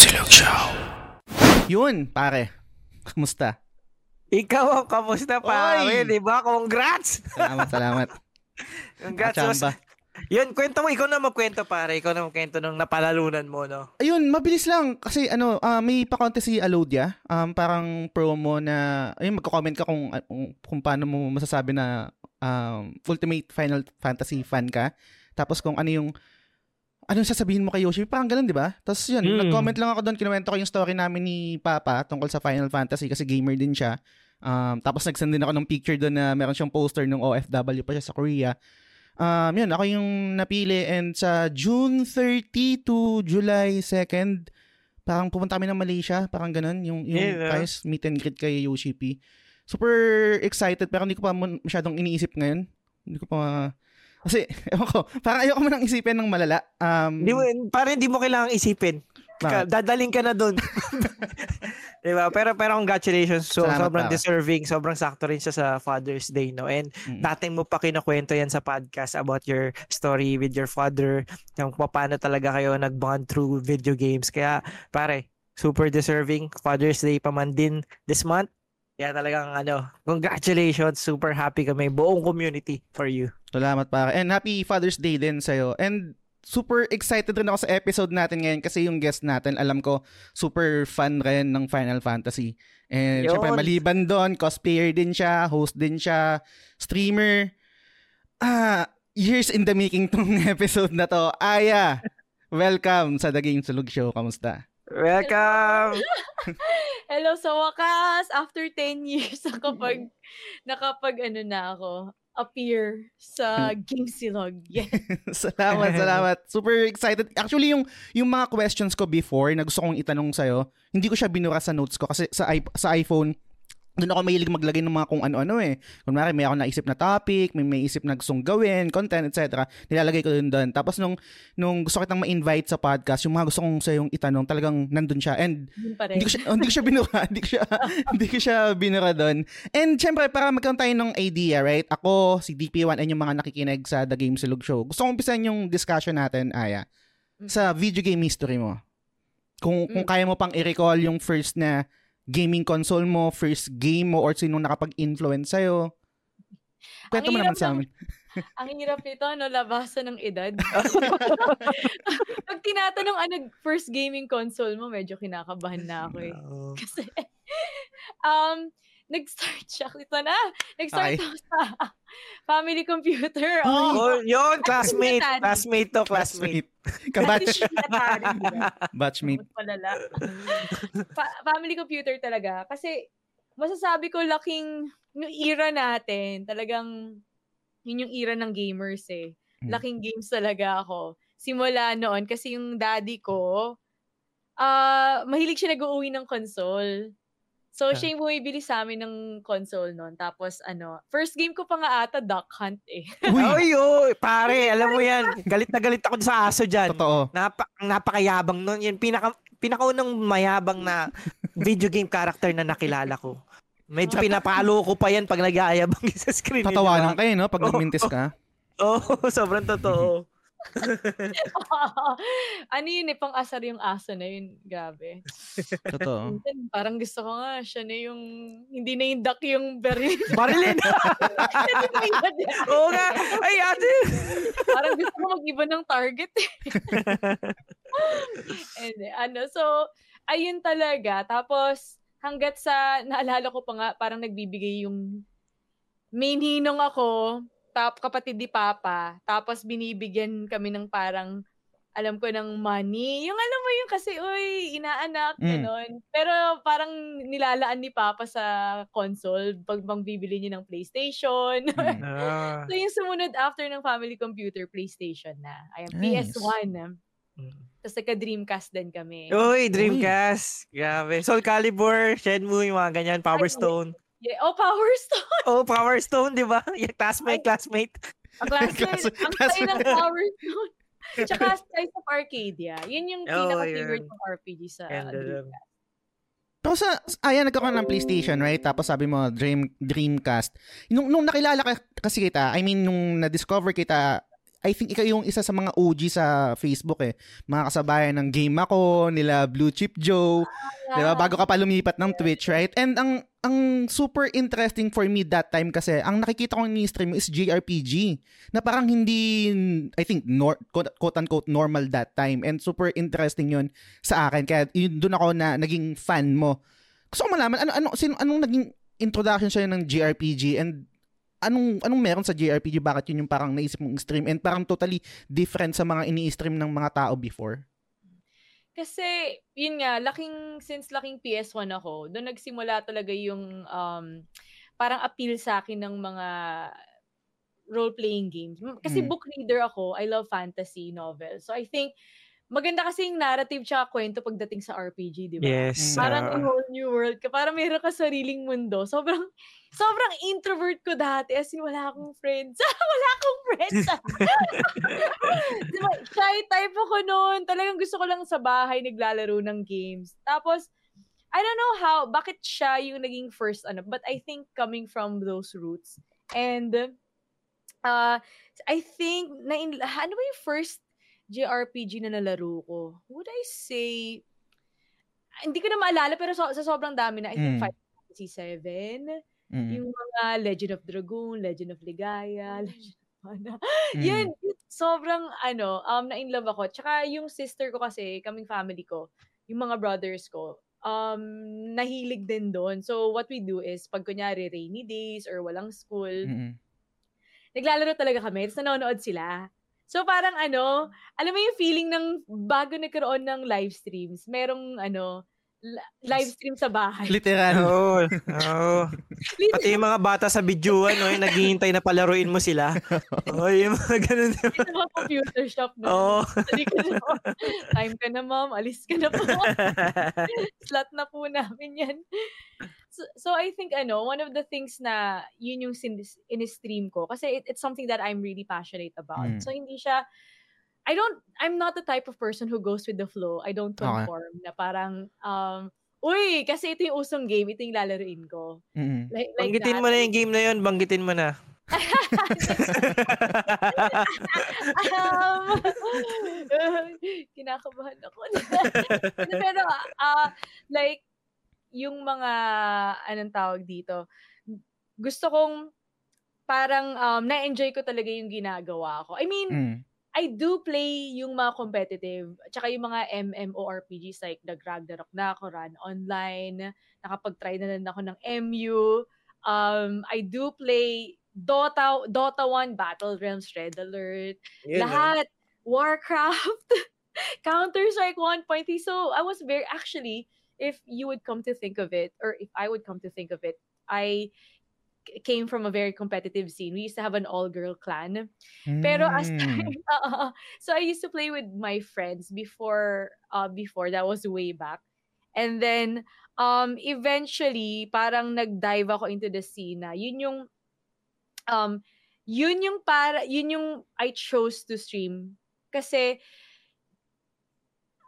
Silog Show. Yun, pare. Kumusta? Ikaw ang kamusta pare, di ba? Congrats! Salamat, salamat. Congrats. Kachamba. Yun, kwento mo. Ikaw na magkwento pare. Ikaw na magkwento ng napalalunan mo, no? Ayun, mabilis lang. Kasi ano, ah, may pa-contest si Alodia. Um, parang promo na, ayun, magko-comment ka kung, kung, kung paano mo masasabi na um, Ultimate Final Fantasy fan ka. Tapos kung ano yung, anong sasabihin mo kay Yoshi? Parang ganun, di ba? Tapos yun, Hmm. nag-comment lang ako doon, kinuwento ko yung story namin ni Papa tungkol sa Final Fantasy kasi gamer din siya. Um, tapos nag-send din ako ng picture doon na meron siyang poster ng OFW pa siya sa Korea. Um, yun, ako yung napili and sa June 30 to July 2nd, parang pumunta kami ng Malaysia, parang ganun, yung, yung Yeah, guys, meet and greet kay Yoshi P. Super excited, pero hindi ko pa masyadong iniisip ngayon. Hindi ko pa, kasi, ewan ko, parang ayoko mo nang isipin ng malala. Um, Di mo, parang hindi mo kailangang isipin. Ka, dadaling ka na doon. di ba? Pero, pero congratulations. So, Salamat, sobrang pare. deserving. Sobrang sakto rin siya sa Father's Day, no? And Mm. dating mo pa kinukwento yan sa podcast about your story with your father, yung paano talaga kayo nag-bond through video games. Kaya, pare, super deserving. Father's Day pa man din this month. Kaya talagang ano, congratulations. Super happy kami. Buong community for you. Salamat para. And happy Father's Day din sa'yo. And super excited rin ako sa episode natin ngayon kasi yung guest natin, alam ko, super fan rin ng Final Fantasy. And Yun. syempre, maliban doon, cosplayer din siya, host din siya, streamer. Ah, years in the making tong episode na to. Aya, welcome sa The Game Sulog Show. Kamusta? Welcome! Hello sa wakas. After 10 years nakapag nakapag ano na ako appear sa Game Silog. Yeah. salamat, salamat. Super excited. Actually, yung yung mga questions ko before na gusto kong itanong sa'yo, hindi ko siya binura sa notes ko kasi sa, sa iPhone, doon ako mahilig maglagay ng mga kung ano-ano eh. Kunwari, may ako naisip na topic, may may isip na gustong gawin, content, etc. Nilalagay ko doon doon. Tapos nung, nung gusto kitang ma-invite sa podcast, yung mga gusto kong sa'yong itanong, talagang nandun siya. And hindi ko siya, oh, hindi ko siya binura. hindi ko siya, hindi ko siya binura doon. And syempre, para magkaroon tayo ng idea, right? Ako, si DP1, and yung mga nakikinig sa The Game Silog Show. Gusto kong umpisan yung discussion natin, Aya, sa video game history mo. Kung, kung Mm. kaya mo pang i-recall yung first na gaming console mo, first game mo, or sino nakapag-influence sa'yo. Kwento mo naman hirap sa amin. Ang hirap nito, no, labasan ng edad. Pag tinatanong ano first gaming console mo, medyo kinakabahan na ako eh. Kasi, um, nag-start siya. Ito na. Nag-start ako sa family computer. Oh, Oh, yun, classmate. Classmate to, classmate. Kabatch. Batchmate. Mas palala. Fa- family computer talaga. Kasi, masasabi ko laking, yung era natin, talagang, yun yung era ng gamers eh. Mm. Laking games talaga ako. Simula noon, kasi yung daddy ko, ah mahilig siya nag-uwi ng console. So, siya yung bumibili sa amin ng console noon. Tapos, ano, first game ko pa nga ata, Duck Hunt eh. Uy, Oy, oy, pare, alam mo yan. Galit na galit ako sa aso dyan. totoo. Napa, napakayabang nun. Yan, pinaka, pinakaunang mayabang na video game character na nakilala ko. Medyo pinapalo ko pa yan pag nag-aayabang sa screen. eh, Tatawanan kayo, no? Pag nagmintis ka. Oo, sobrang totoo. ano yun eh, pang-asar yung aso na yun. Grabe. Totoo. Minsan, parang gusto ko nga, siya na yung, hindi na yung duck yung berry. Barilin! Oo nga. Ay, ate! parang gusto ko mag-iba ng target eh. And, eh, ano, so, ayun talaga. Tapos, hanggat sa, naalala ko pa nga, parang nagbibigay yung main hinong ako, tap kapatid ni Papa, tapos binibigyan kami ng parang, alam ko ng money. Yung alam mo yung kasi, uy, inaanak, Mm. gano'n. Pero parang nilalaan ni Papa sa console pag bang bibili niya ng PlayStation. Mm. Ah. So yung sumunod after ng family computer, PlayStation na. Ayan, Nice. PS1. Tapos nagka-Dreamcast din kami. Uy, Dreamcast. Grabe. Soul Calibur, Shenmue, yung mga ganyan, Power Ay, Stone. Yeah. Oh, Power Stone! Oh, Power Stone, di ba? Yung classmate, classmate. Ang classmate. Class- ang class- tayo ng Power Stone. Tsaka Skies of Arcadia. Yun yung Oh, pinaka-favorite yun. kong RPG sa. Dreamcast. Pero sa, ayan, nagkaroon ng PlayStation, right? Tapos sabi mo, Dream, Dreamcast. Nung, nung nakilala ka, kasi kita, I mean, nung na-discover kita, I think ikaw yung isa sa mga OG sa Facebook eh. Mga kasabayan ng game ako, nila Blue Chip Joe, Ah. 'di ba? Bago ka pa lumipat ng Twitch, right? And ang ang super interesting for me that time kasi ang nakikita ko ni stream is JRPG na parang hindi I think nor, quote, quote unquote normal that time and super interesting yun sa akin kaya yun doon ako na naging fan mo. Gusto ko malaman ano ano sino anong naging introduction sa ng JRPG and anong anong meron sa JRPG bakit yun yung parang naisip mong stream and parang totally different sa mga ini-stream ng mga tao before? Kasi, yun nga, laking, since laking PS1 ako, doon nagsimula talaga yung um, parang appeal sa akin ng mga role-playing games. Kasi Mm. book reader ako, I love fantasy novels. So I think, maganda kasi yung narrative tsaka kwento pagdating sa RPG, di ba? Yes. Parang a ah, whole new world ka. Parang meron ka sariling mundo. Sobrang, sobrang introvert ko dati. As in, wala akong friends. wala akong friends. diba, shy type ako noon. Talagang gusto ko lang sa bahay naglalaro ng games. Tapos, I don't know how, bakit siya yung naging first ano. But I think coming from those roots. And, uh, I think, na in, ano ba yung first JRPG na nalaro ko? Would I say, hindi ko na maalala pero so, sa sobrang dami na, I think Mm. Final Fantasy 7, Mm. yung mga Legend of Dragoon, Legend of Ligaya, Legend of Mana. Mm. Yun, sobrang ano, um, na-in love ako. Tsaka yung sister ko kasi, kaming family ko, yung mga brothers ko, um, nahilig din doon. So, what we do is, pag kunyari rainy days or walang school, Mm. naglalaro talaga kami, tapos nanonood sila. So parang ano, alam mo yung feeling ng bago nagkaroon ng live streams, merong ano, live stream sa bahay. Literal. Oo. Oo. Pati yung mga bata sa videoan, no, yung naghihintay na palaruin mo sila. Oo, yung mga ganun. Sa mga computer shop na. Oo. Na, Time ka na ma'am, alis ka na po. Slot na po namin yan. So, so I think ano, one of the things na yun yung sin- in-stream ko kasi it, it's something that I'm really passionate about. Mm. So hindi siya I don't I'm not the type of person who goes with the flow. I don't Okay. conform na parang um uy, kasi ito yung usong game, ito yung lalaruin ko. Mm. Like, like Banggitin that. mo na yung game na yun, banggitin mo na. um, kinakabahan ako. Pero, ah, like, yung mga, anong tawag dito, gusto kong, parang, um, na-enjoy ko talaga yung ginagawa ko. I mean, Mm. I do play yung mga competitive, tsaka yung mga MMORPGs like nag-Ragnarok na ako, Run Online, nakapag-try na rin ako ng MU. Um, I do play Dota, Dota 1, Battle Realms, Red Alert, no? lahat. Warcraft, Counter-Strike 1.3. So, I was very, actually, if you would come to think of it, or if I would come to think of it, I came from a very competitive scene. We used to have an all-girl clan. Pero as Mm. time, Oo. so I used to play with my friends before uh before that was way back. And then um eventually parang nag-dive ako into the scene na yun yung um yun yung para yun yung I chose to stream kasi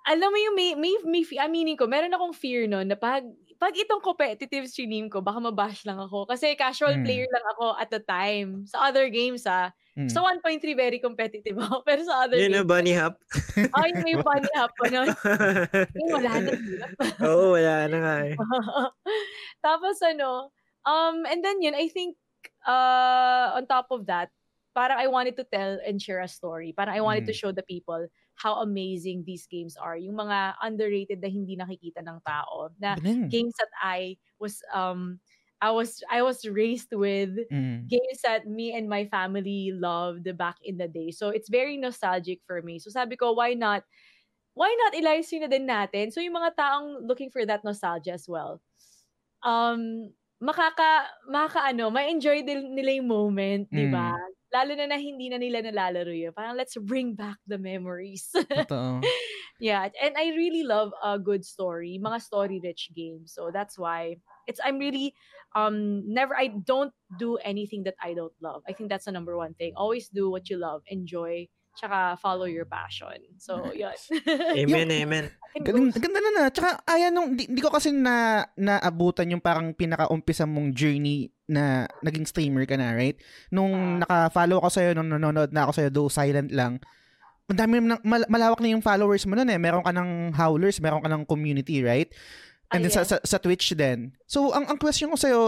alam mo yung may, may, may fe- aminin ko, meron akong fear no na pag, pag itong competitive stream ko, baka mabash lang ako. Kasi casual Mm. player lang ako at the time. Sa other games ah, Mm. sa 1.3 very competitive ako. Pero sa other Yun games, yung bunny hop. oh, yung may bunny hop nun. Eh, wala na. Oo, wala na nga eh. Tapos ano, um, and then yun, I think, uh, on top of that, parang I wanted to tell and share a story. Parang I wanted to Mm. show the people how amazing these games are. Yung mga underrated na hindi nakikita ng tao. Na Galing. games that I was, um, I was, I was raised with Mm. games that me and my family loved back in the day. So it's very nostalgic for me. So sabi ko, why not why not i-live stream na din natin? So yung mga taong looking for that nostalgia as well. Um makaka makaka ano, ma-enjoy din nila yung moment, 'di ba? Lalo na na hindi na nila nalalaro yun. Parang let's bring back the memories. Totoo. yeah, and I really love a good story, mga story-rich games. So that's why it's I'm really um never I don't do anything that I don't love. I think that's the number one thing. Always do what you love, enjoy, tsaka follow your passion. So, yun. Amen, amen. Can Galing, ganda na na. Tsaka, ayan, nung, di, di ko kasi na, naabutan yung parang pinaka-umpisa mong journey na naging streamer ka na, right? Nung naka-follow ko sa'yo, nung nanonood na ako sa'yo, though silent lang, ang dami na, mal- malawak na yung followers mo nun eh. Meron ka ng howlers, meron ka ng community, right? And Ah, then sa, yes. sa, sa Twitch din. So, ang, ang question ko sa'yo,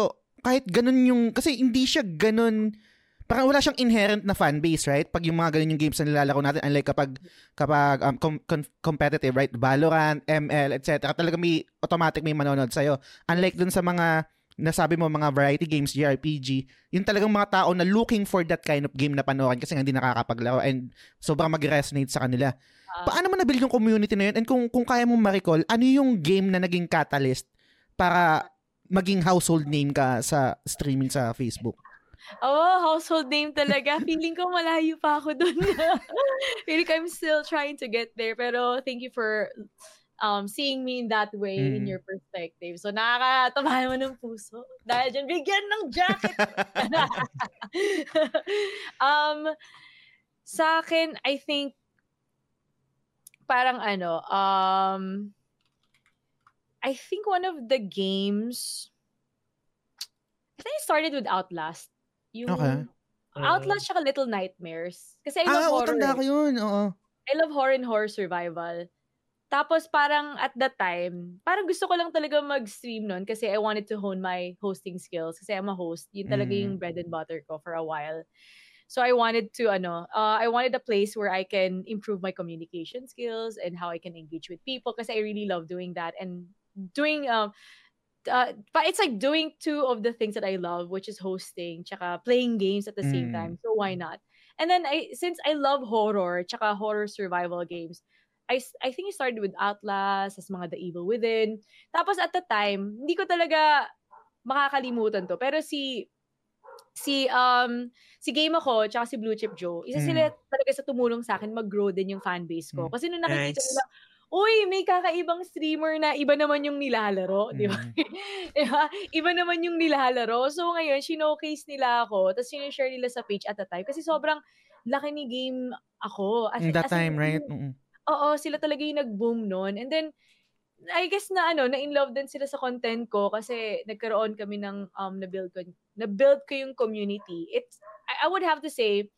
kahit ganun yung, kasi hindi siya ganun, parang wala siyang inherent na fan base, right? Pag yung mga ganun yung games na nilalaro natin, unlike kapag, kapag um, com- com- competitive, right? Valorant, ML, etc. Talaga may automatic may manonood sa'yo. Unlike dun sa mga, nasabi mo, mga variety games, JRPG, yung talagang mga tao na looking for that kind of game na panoorin kasi nga hindi nakakapaglaro and sobrang mag-resonate sa kanila. Ah. Paano mo nabuild yung community na yun? And kung, kung kaya mo ma-recall, ano yung game na naging catalyst para maging household name ka sa streaming sa Facebook? Oo, household name talaga. Feeling ko malayo pa ako dun. Feeling I'm still trying to get there. Pero thank you for um seeing me in that way in Mm. your perspective. So nakakatama naman ng puso. Dahil dyan, bigyan ng jacket! um, sa akin, I think, parang ano, um, I think one of the games, I think I started with Outlast. Yung Okay. Outlast tsaka Little Nightmares. Kasi I love Ah, horror. eh. ko yun. Oo. I love horror and horror survival. Tapos parang at that time, parang gusto ko lang talaga mag-stream nun kasi I wanted to hone my hosting skills kasi I'm a host. Yun talaga Mm. yung bread and butter ko for a while. So I wanted to ano, uh, I wanted a place where I can improve my communication skills and how I can engage with people kasi I really love doing that and doing um uh, but it's like doing two of the things that I love, which is hosting, tsaka playing games at the same Mm. time. So why not? And then I since I love horror, tsaka horror survival games, I I think I started with Outlast, as mga The Evil Within. Tapos at the time, hindi ko talaga makakalimutan to. Pero si si um si Game ako tsaka si Blue Chip Joe, isa Mm. sila talaga sa tumulong sa akin mag-grow din yung fan base ko. Mm. Kasi nung nakikita Nice. nila, uy, may kakaibang streamer na iba naman yung nilalaro, di ba? Mm. Di ba? Iba naman yung nilalaro. So ngayon, sinocase nila ako, tapos sinishare nila sa page at the time. Kasi sobrang laki ni game ako. As, Mm, that as in, time, right? Mm-mm. Oo, sila talaga yung nag-boom nun. And then, I guess na ano, na-in-love din sila sa content ko kasi nagkaroon kami ng um, na-build ko, na-build ko yung community. It's, I, I would have to say,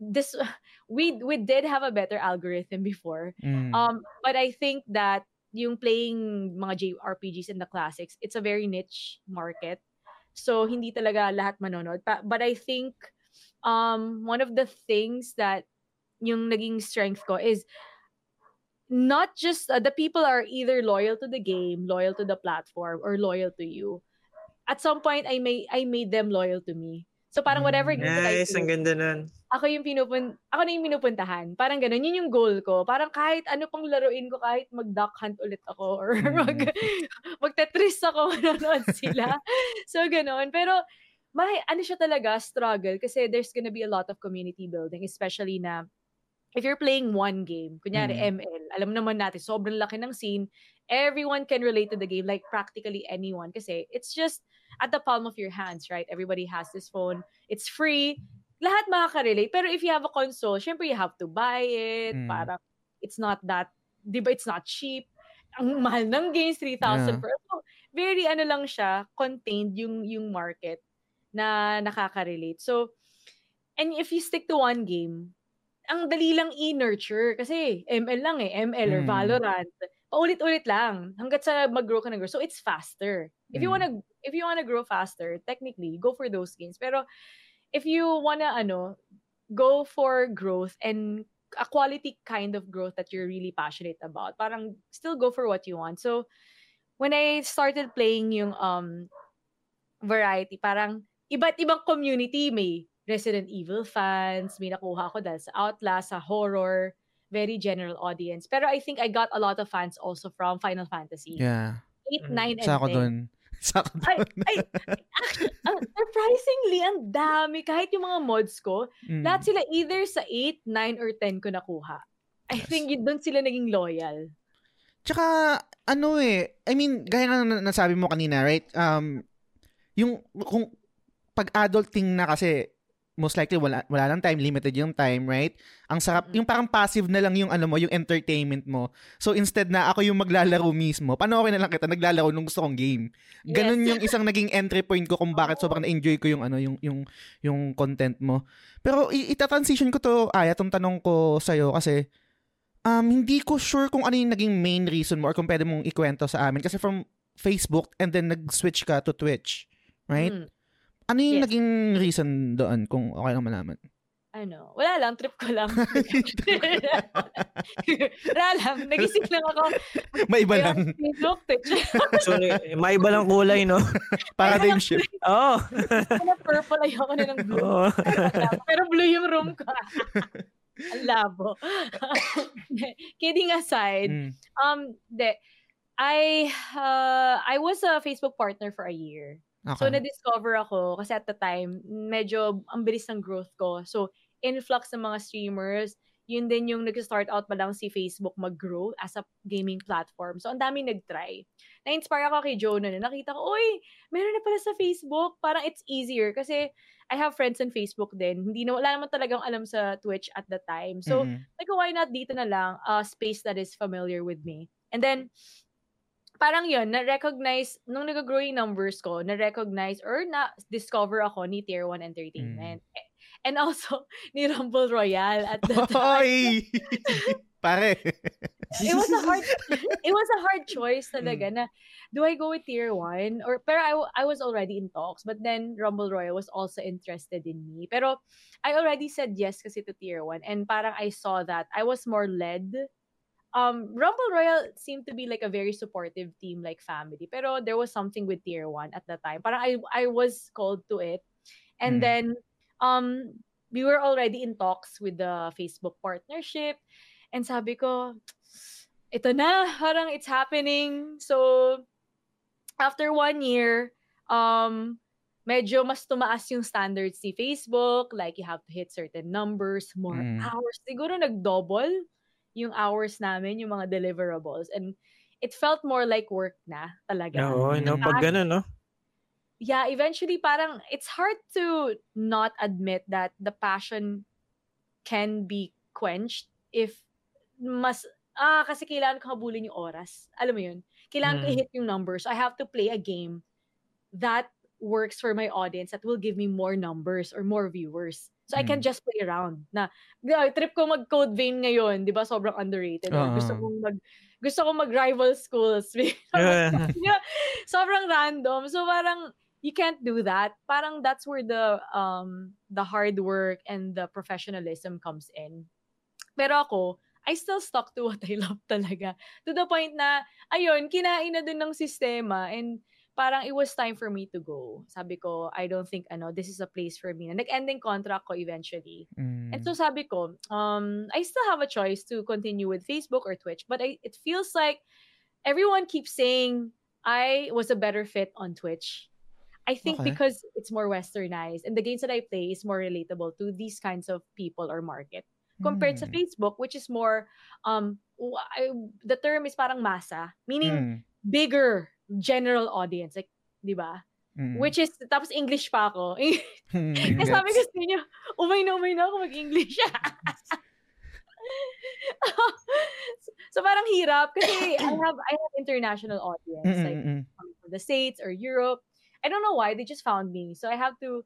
this, we, we did have a better algorithm before. Mm. Um, but I think that yung playing mga JRPGs and the classics, it's a very niche market. So, hindi talaga lahat manonood. Pa- but I think um, one of the things that yung naging strength ko is not just uh, the people are either loyal to the game, loyal to the platform, or loyal to you. At some point, I may I made them loyal to me. So parang whatever Mm. Nice, ang ganda nun. ako yung pinupun ako na yung pinupuntahan. Parang ganun, yun yung goal ko. Parang kahit ano pang laruin ko, kahit mag-duck hunt ulit ako or Mm. mag, mag-tetris ako, manonood sila. so ganun. Pero, may, ano siya talaga, struggle. Kasi there's gonna be a lot of community building, especially na if you're playing one game, kunyari Mm. ML, alam naman natin, sobrang laki ng scene, everyone can relate to the game, like practically anyone. Kasi it's just at the palm of your hands, right? Everybody has this phone. It's free. Lahat makaka-relate. Pero if you have a console, syempre you have to buy it. Mm. Parang it's not that, di ba, it's not cheap. Ang mahal ng games, 3,000 Yeah. per. So, very ano lang siya, contained yung, yung market na nakaka-relate. So, and if you stick to one game, ang dali lang i-nurture. Kasi ML lang eh. ML or Mm. Valorant. Paulit-ulit lang. Hanggat sa mag-grow ka ng grow. So, it's faster. If you Mm. wanna if you wanna grow faster, technically, go for those games. Pero, if you wanna, ano, go for growth and a quality kind of growth that you're really passionate about, parang still go for what you want. So, when I started playing yung um variety, parang iba't ibang community. May Resident Evil fans, may nakuha ko dahil sa Outlast, sa horror, very general audience. Pero I think I got a lot of fans also from Final Fantasy. Yeah. 8, Mm. 9, and Sa ako 10. dun. Sa ako Ay, dun. ay, ang surprisingly, ang dami. Kahit yung mga mods ko, Mm. lahat sila either sa 8, 9, or 10 ko nakuha. I Yes. think yun doon sila naging loyal. Tsaka, ano eh, I mean, gaya nga na nasabi mo kanina, right? Um, yung, kung, pag adulting na kasi, most likely wala wala lang time, limited yung time, right? Ang sarap, Mm. yung parang passive na lang yung ano mo, yung entertainment mo. So instead na ako yung maglalaro mismo, panoorin na lang kita naglalaro nung gusto kong game. Ganun Yes. yung isang naging entry point ko kung bakit sobrang na-enjoy ko yung ano, yung yung yung content mo. Pero ita-transition ko to, ay, itong tanong ko sa'yo kasi um, hindi ko sure kung ano yung naging main reason mo or kung pwede mong ikwento sa amin. Kasi from Facebook and then nag-switch ka to Twitch, right? Mm. Ano yung Yes. naging reason doon kung okay lang malaman? ano, wala lang, trip ko lang. wala lang, nagising lang ako. Maiba Kaya lang. Facebook. So, may iba lang kulay, no? Paradigm shift. Oo. Ano, purple, ayoko na ng blue. Oo. Pero blue yung room ko. Ang labo. Kidding aside, Mm. um, de, I, uh, I was a Facebook partner for a year. So, Okay. na-discover ako kasi at the time, medyo ang bilis ng growth ko. So, influx ng mga streamers, yun din yung nag-start out pa lang si Facebook mag-grow as a gaming platform. So, ang dami nag-try. Na-inspire ako kay Joe na nakita ko, uy, meron na pala sa Facebook. Parang it's easier kasi I have friends on Facebook din. Hindi na, wala naman talagang alam sa Twitch at the time. So, Mm-mm. like, why not dito na lang, a space that is familiar with me. And then, parang yun, na-recognize, nung nag-grow yung numbers ko, na-recognize or na-discover ako ni Tier 1 Entertainment. Eh, And also, ni Rumble Royale at the time. Pare. it was a hard it was a hard choice talaga na do I go with tier 1 or pero I, I was already in talks but then Rumble Royale was also interested in me pero I already said yes kasi to tier 1 and parang I saw that I was more led um Rumble Royale seemed to be like a very supportive team like family pero there was something with tier 1 at the time parang I I was called to it and Mm. then um we were already in talks with the Facebook partnership and sabi ko ito na, parang it's happening. So, after one year, um, medyo mas tumaas yung standards ni Facebook. Like, you have to hit certain numbers, more Mm. hours. Siguro nag-double yung hours namin, yung mga deliverables. And it felt more like work na talaga. Oo, no? Pag ganun, no? yeah, eventually parang it's hard to not admit that the passion can be quenched if mas ah kasi kailangan ko habulin yung oras. Alam mo yun? Kailangan ko Mm. i-hit yung numbers. I have to play a game that works for my audience that will give me more numbers or more viewers. So I can Mm. just play around. Na "Ay, trip ko mag-code vein ngayon, 'di ba? Sobrang underrated. Or gusto kong mag gusto kong mag-rival schools. Yeah. Yeah, sobrang random. So parang you can't do that. Parang that's where the um the hard work and the professionalism comes in. Pero ako, I still stuck to what I love talaga. To the point na, ayun, kinain na dun ng sistema and parang it was time for me to go. Sabi ko, I don't think, ano, this is a place for me. Na nag-ending contract ko eventually. Mm. And so sabi ko, um, I still have a choice to continue with Facebook or Twitch, but I, it feels like everyone keeps saying I was a better fit on Twitch. I think Okay. because it's more westernized and the games that I play is more relatable to these kinds of people or market compared Mm. Facebook, which is more um the term is parang masa, meaning Mm. bigger general audience, like 'di ba? Mm. Which is tapos English pa ako. Mm, Kasi sabi ko sa inyo, umay na umay na ako mag-English. so, so parang hirap kasi I have I have international audience Mm, like from the States or Europe. I don't know why they just found me. So I have to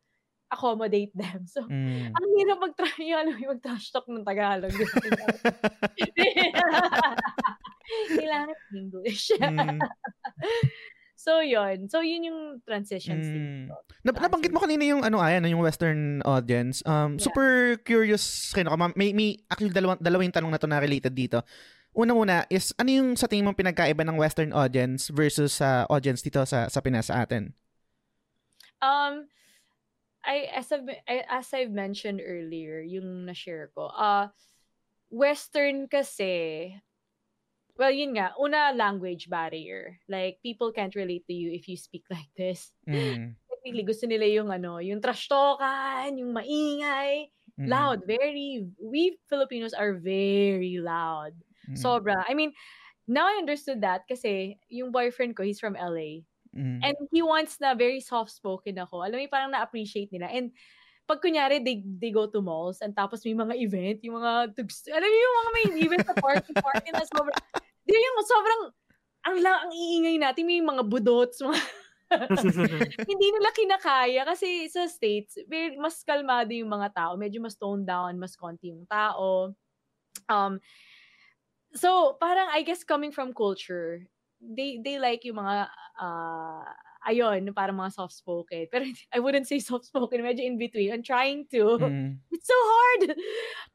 accommodate them. So Mm. ang hirap mag-try yung yung mag-trash talk ng Tagalog. Kailangan English. Mm. so yun. So yun yung transition Mm. to nabanggit mo kanina yung ano ayan, yung western audience. Um Yeah. super curious rin ako. Ma- May may actually dalawang dalawang tanong na to na related dito. Una-una is ano yung sa tingin mo pinagkaiba ng western audience versus sa audience dito sa sa Pinas sa atin? Um, I as I've, I, as I've mentioned earlier, yung na-share ko, uh, Western kasi, well, yun nga, una, language barrier. Like, people can't relate to you if you speak like this. Mm. Technically, gusto nila yung ano, yung trash talkan, yung maingay, Mm. loud, very, we Filipinos are very loud. Mm. Sobra. I mean, now I understood that kasi yung boyfriend ko, he's from LA. Mm. And he wants na very soft-spoken ako. Alam mo, parang na-appreciate nila. And pag kunyari, they, they go to malls and tapos may mga event, yung mga, tugs, alam mo yung mga may event sa party, party na sobrang, di yung sobrang, ang, lang, ang iingay natin, may mga budots, mga, hindi nila kinakaya kasi sa States, very, mas kalmado yung mga tao. Medyo mas toned down, mas konti yung tao. Um, so, parang I guess coming from culture, they they like yung mga uh, ayun, parang mga soft-spoken. Pero I wouldn't say soft-spoken, medyo in between. I'm trying to. Mm. It's so hard.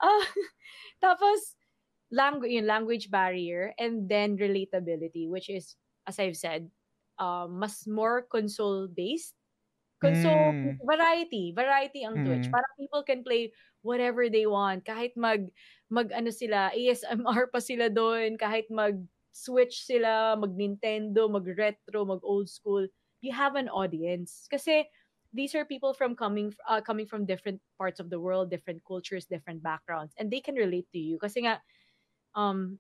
Uh, tapos, language, yung language barrier, and then relatability, which is, as I've said, uh, mas more console-based. Console, Mm. variety, variety ang Twitch. Mm. Parang people can play whatever they want. Kahit mag, mag ano sila, ASMR pa sila doon, kahit mag Switch sila, mag Nintendo, mag retro, mag old school, you have an audience. Kasi these are people from coming uh, coming from different parts of the world, different cultures, different backgrounds, and they can relate to you. Kasi nga, um,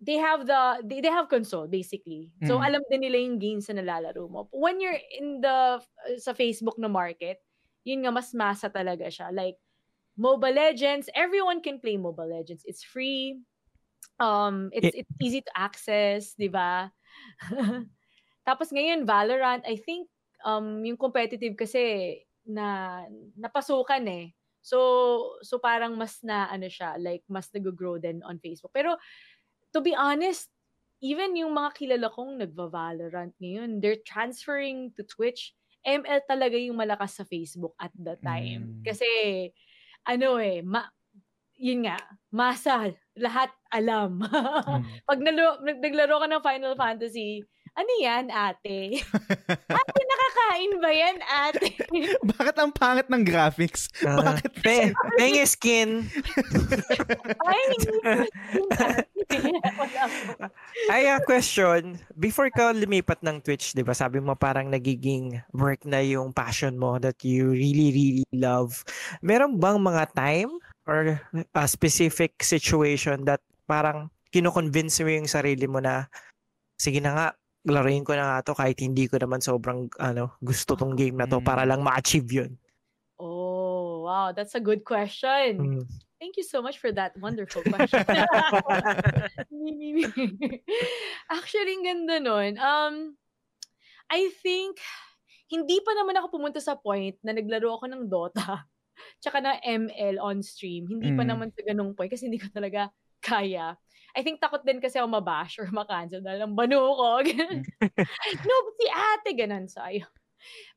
they have the they, they have console basically. So Mm. alam din nila yung games na nalalaro mo. When you're in the sa Facebook na market, yun nga mas masa talaga siya. Like Mobile Legends, everyone can play Mobile Legends. It's free. Um it's it's easy to access, 'di ba? Tapos ngayon Valorant, I think um yung competitive kasi na napasukan eh. So so parang mas na ano siya, like mas nag-grow din on Facebook. Pero to be honest, even yung mga kilala kong nagva-Valorant ngayon, they're transferring to Twitch. ML talaga yung malakas sa Facebook at the time. Mm. Kasi, ano eh, ma, yun nga, masa, lahat alam. Mm. Pag nalo, nag- naglaro ka ng Final Fantasy, ano yan, ate? ate, nakakain ba yan, ate? Bakit ang pangit ng graphics? Ah, Bakit? pe, penge skin. Ay, po. Ay, a question. Before ka lumipat ng Twitch, di ba, sabi mo parang nagiging work na yung passion mo that you really, really love. Meron bang mga time or a specific situation that parang kino-convince mo yung sarili mo na sige na nga, laruin ko na nga to kahit hindi ko naman sobrang ano, gusto tong game na to Mm. para lang ma-achieve yun. Oh, wow. That's a good question. Mm. Thank you so much for that wonderful question. Actually, ang ganda nun. Um, I think, hindi pa naman ako pumunta sa point na naglaro ako ng Dota tsaka na ML on stream. Hindi pa Mm. naman sa ganung point kasi hindi ko talaga kaya. I think takot din kasi ako mabash or makancel dahil ang banu ko. No, si ate, ganun sa'yo.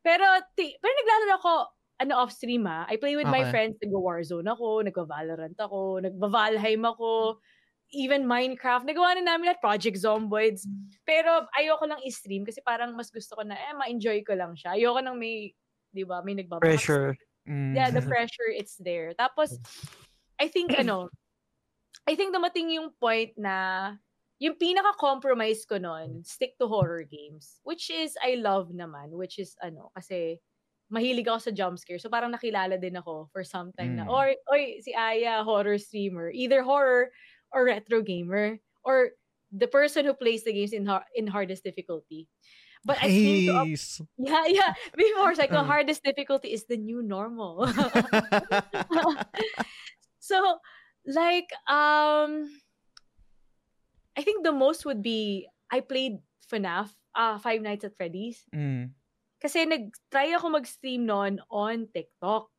Pero, ti- pero naglalaro ako ano off stream ah. I play with my Okay. friends, nagwa-Warzone ako, nagwa-Valorant ako, nagva-Valheim ako, even Minecraft. Nagawa na namin at Project Zomboids. Pero ayoko lang i-stream kasi parang mas gusto ko na, eh, ma-enjoy ko lang siya. Ayoko nang may, di ba, may nagbabaks. Pressure. Mm. Yeah, the pressure, it's there. Tapos, I think, ano, I think dumating yung point na, yung pinaka-compromise ko nun, stick to horror games. Which is, I love naman. Which is, ano, kasi, mahilig ako sa jump scare. So, parang nakilala din ako for some time na, Mm. or, oy, si Aya, horror streamer. Either horror or retro gamer. Or the person who plays the games in, har- in hardest difficulty. But I came to Nice. yeah, yeah. Before, like the Mm. hardest difficulty is the new normal. so, like, um, I think the most would be I played FNAF, uh, Five Nights at Freddy's. mm. Kasi nag-try ako mag-stream noon on TikTok.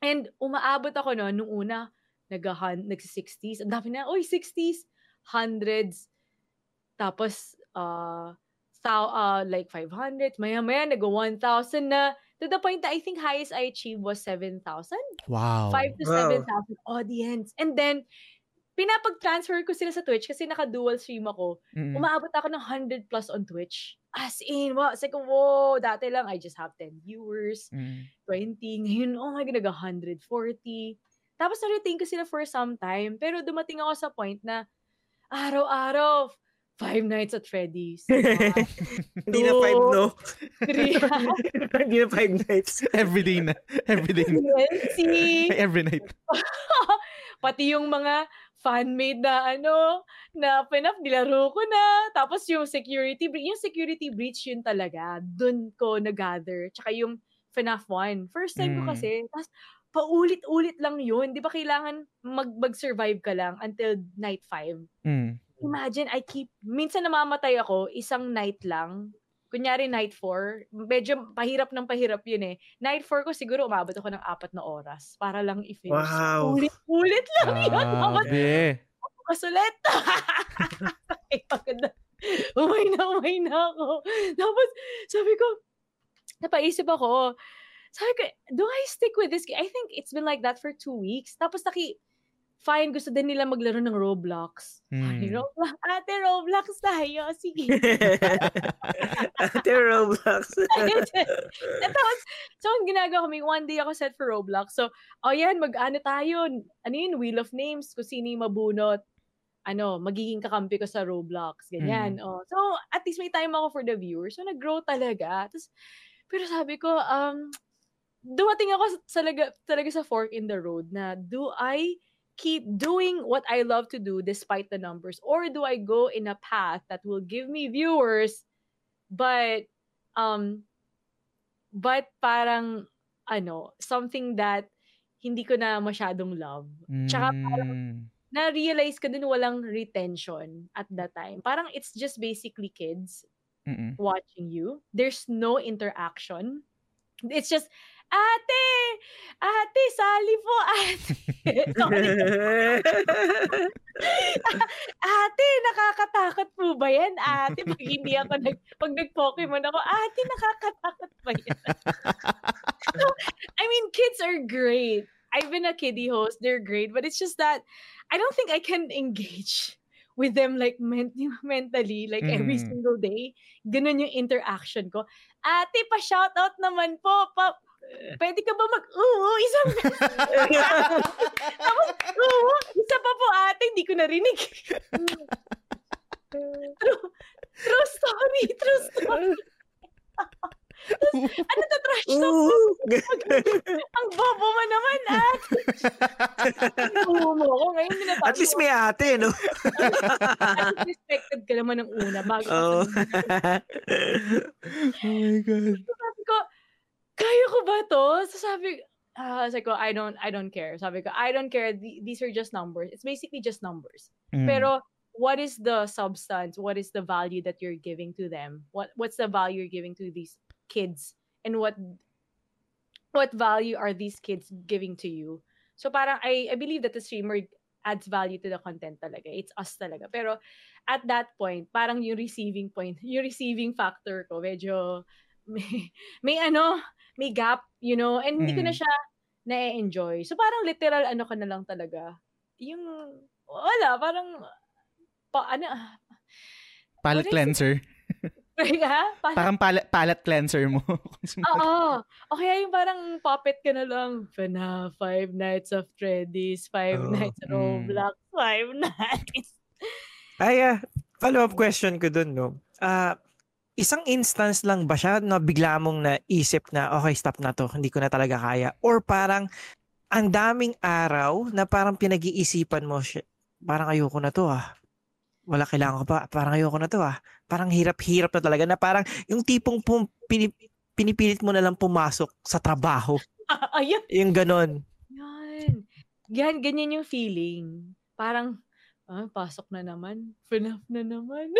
And umaabot ako noon, nung una, nag nag-60s. Ang dami na, oy, 60s, hundreds. Tapos, uh, thou, uh, like 500. Maya-maya, nag-1,000 na. To the point that I think highest I achieved was 7,000. Wow. 5 to Wow. 7,000 audience. And then, pinapag-transfer ko sila sa Twitch kasi naka-dual stream ako. Mm. Umaabot ako ng 100 plus on Twitch. As in, wow, it's like, whoa, dati lang, I just have 10 viewers, Mm. 20. Ngayon, oh my God, nag 140. Tapos na-retain ko sila for some time. Pero dumating ako sa point na, araw-araw, Five Nights at Freddy's. Hindi na five, no? three, Hindi na five nights. Everyday na. Everyday na. DLC. Every night. Pati yung mga fan-made na ano, na pinap, nilaro ko na. Tapos yung security breach, yung security breach yun talaga, dun ko nag-gather. Tsaka yung FNAF 1. First time ko Mm. kasi. Tapos, paulit-ulit lang yun. Di ba kailangan mag- mag-survive ka lang until night 5? Mm. Imagine, I keep, minsan namamatay ako, isang night lang. Kunyari night 4, medyo pahirap ng pahirap yun eh. Night 4 ko siguro umabot ako ng apat na oras para lang i-finish. Wow. Ulit-ulit lang yun. Tapos, Grabe. ulit. Ay, maganda. Umay na, umay na ako. Tapos, sabi ko, napaisip ako, sabi ko, do I stick with this? I think it's been like that for two weeks. Tapos, naki, fine, gusto din nila maglaro ng Roblox. Ay, Mm. Roblox. Ate, Roblox tayo. Sige. Ate Roblox. Tapos, so, ang ginagawa ko, may one day ako set for Roblox. So, oh yan, mag-ano tayo, ano yun, Wheel of Names, kung sino yung mabunot, ano, magiging kakampi ko sa Roblox, ganyan. Oh. So, at least may time ako for the viewers. So, nag-grow talaga. Tapos, pero sabi ko, um, dumating ako sa- talaga, talaga sa fork in the road na, do I keep doing what I love to do despite the numbers? Or do I go in a path that will give me viewers but um but parang ano something that hindi ko na masyadong love Tsaka Mm. na-realize ko din walang retention at that time parang it's just basically kids Mm-mm. watching you there's no interaction it's just ate ate sali po ate ate, nakakatakot po ba yan? Ate, pag hindi ako nag, pag nag-Pokemon ako, ate, nakakatakot ba yan? so, I mean, kids are great. I've been a kiddie host. They're great. But it's just that I don't think I can engage with them like men- mentally, like every Mm. single day. Ganun yung interaction ko. Ate, pa-shoutout naman po. Pa, pwede ka ba mag-oo? Isang tapos, oo, isa pa po ate, hindi ko narinig. true, true story, true story. ano to, trash talk? Ang bobo mo naman, ate. Oo mo ako, ngayon minatawa At least may ate, no? At least respected ka naman ng una bago Oo. oh my God. sabi ko, kaya ko ba to? So sabi, ah, sabi ko, I don't, I don't care. Sabi ko, I don't care. Th- These are just numbers. It's basically just numbers. Mm. Pero what is the substance? What is the value that you're giving to them? What What's the value you're giving to these kids? And what what value are these kids giving to you? So parang I, I believe that the streamer adds value to the content talaga. It's us talaga. Pero at that point, parang yung receiving point, yung receiving factor ko, medyo may, may ano, may gap, you know, and hindi ko na Mm. siya na-enjoy. So parang literal ano ka na lang talaga. Yung, wala, parang, pa, ano, Palette is it? cleanser. ha? Parang, Parang palette, palette cleanser mo. Oo. O kaya yung parang puppet ka na lang. FNAF, Five Nights of Freddy's, Five Oh, Nights mm. Roblox, Five Nights. Ay, ah, follow-up question ko dun, no? Ah, isang instance lang ba siya na bigla mong naisip na, okay, stop na to, hindi ko na talaga kaya? Or parang, ang daming araw na parang pinag-iisipan mo, "Shit, parang ayoko na to ah. Wala kailangan ko pa, parang ayoko na to ah. Parang hirap-hirap na talaga na parang yung tipong pum, pinip- pinipilit mo na lang pumasok sa trabaho. Ayun. Yung ganon. Yan. Yan, ganyan yung feeling. Parang, ah, pasok na naman. FNAF na naman.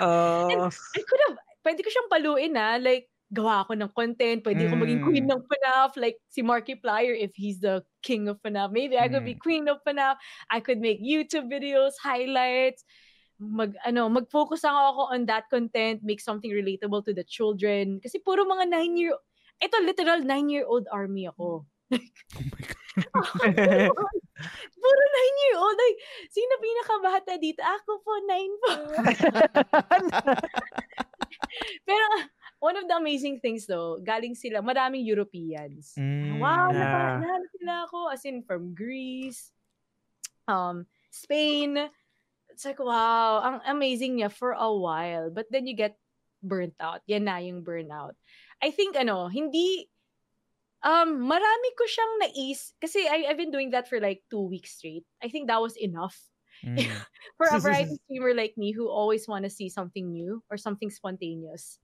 Oh, I could have, pwede ko siyang paluin na, like, gawa ako ng content, pwede ako maging Mm. queen ng FNAF, like si Markiplier if he's the king of FNAF. Maybe I could be queen of FNAF. I could make YouTube videos, highlights, mag ano, mag-focus lang ako on that content, make something relatable to the children. Kasi puro mga nine year ito literal nine-year-old army ako. Oh my God. Puro nine-year-old. Like, sino pinakabata dito? Ako po, nine po. Pero, one of the amazing things though, galing sila, maraming Europeans. Mm. Wow, Yeah. yeah. nahanap nila ako. As in, from Greece, um, Spain. It's like, wow, ang amazing niya for a while. But then you get burnt out. Yan na yung burnout. I think, ano, hindi, um, marami ko siyang nais, kasi I, I've been doing that for like two weeks straight. I think that was enough Mm. for a variety streamer like me who always want to see something new or something spontaneous.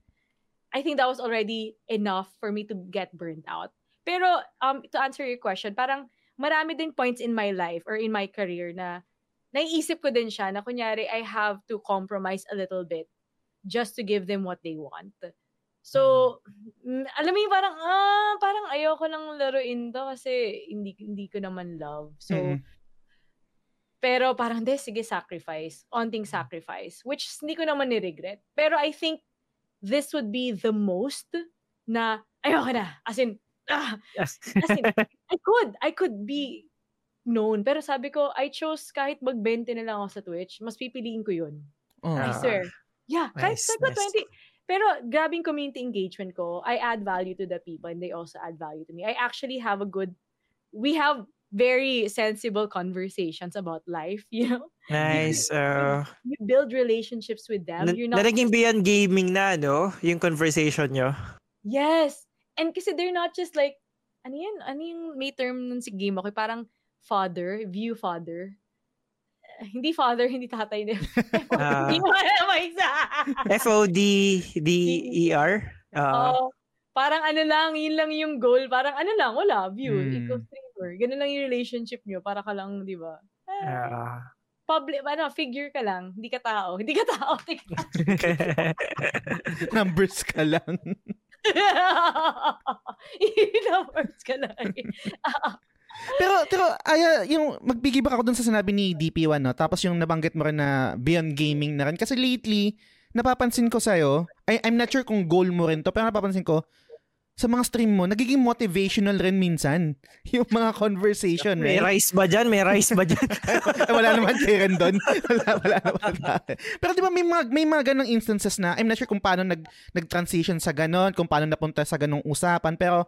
I think that was already enough for me to get burnt out. Pero um to answer your question, parang marami din points in my life or in my career na naiisip ko din siya na kunyari I have to compromise a little bit just to give them what they want. So, mm, alam mo yung parang, ah, parang ayoko nang laruin to kasi hindi, hindi ko naman love. So, Mm-mm. pero parang, de, sige, sacrifice. Onting sacrifice. Which hindi ko naman ni-regret. Pero I think this would be the most na, ayoko na. As in, ah, Yes. as in, I could, I could be known. Pero sabi ko, I chose kahit mag-20 na lang ako sa Twitch, mas pipiliin ko yun. Oh. I Ah. swear. Yeah, kahit Nice, sa nice. 20. Pero grabing community engagement ko, I add value to the people and they also add value to me. I actually have a good, we have very sensible conversations about life, you know? Nice. Uh, You build relationships with them. na, You're not na naging beyond gaming na, no? Yung conversation nyo. Yes. And kasi they're not just like, ano yan? Ano yung may term nun si game ako? Parang father, view father. Hindi father, hindi tatay. Hindi Ah. Hindi mo alam ang isa. F-O-D-D-E-R? Oo. Parang ano lang, yun lang yung goal. Parang ano lang, wala, view. Hmm. Ikaw streamer. Ganun lang yung relationship nyo. Para ka lang, di ba? Eh, Ah. public, ano, figure ka lang. Hindi ka tao. Hindi ka tao. Numbers ka lang. Numbers ka lang. Pero, pero, ay, yung magbigibak ako dun sa sinabi ni DP1, no? Tapos yung nabanggit mo rin na beyond gaming na rin. Kasi lately, napapansin ko sa'yo, I, I'm not sure kung goal mo rin to, pero napapansin ko, sa mga stream mo, nagiging motivational rin minsan. Yung mga conversation, May right? rice ba dyan? May rice ba dyan? Eh, wala naman Karen doon. Wala, wala naman. Pero di ba may mga, may mga ganong instances na, I'm not sure kung paano nag, nag-transition sa ganon, kung paano napunta sa ganong usapan, pero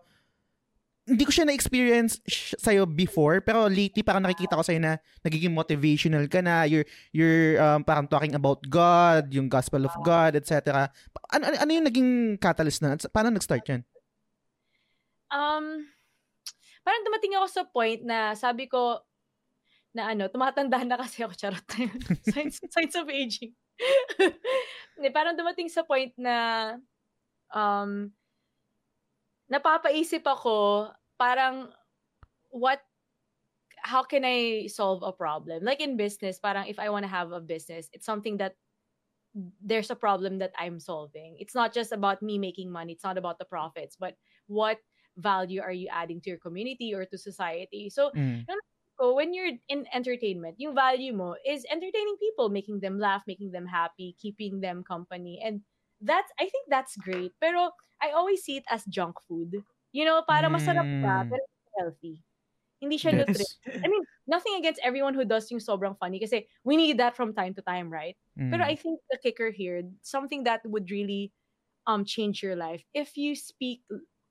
hindi ko siya na-experience sa'yo before, pero lately parang nakikita ko sa'yo na nagiging motivational ka na, you're, you're um, parang talking about God, yung gospel of God, etc. Ano, ano, ano yung naging catalyst na? Paano nag-start yan? um, parang dumating ako sa point na sabi ko, na ano, tumatanda na kasi ako, charot na yun. signs, of aging. Parang dumating sa point na um, napapaisip ako, parang, what, how can I solve a problem? Like in business, parang if I want to have a business, it's something that there's a problem that I'm solving. It's not just about me making money. It's not about the profits, but what value are you adding to your community or to society? So, Mm. so when you're in entertainment, yung value mo is entertaining people, making them laugh, making them happy, keeping them company. And that's, I think that's great. Pero I always see it as junk food. You know, para masarap Mm. ka, pero healthy. Hindi siya nutritious. Yes. I mean, nothing against everyone who does yung sobrang funny kasi we need that from time to time, right? Pero Mm. I think the kicker here, something that would really um change your life if you speak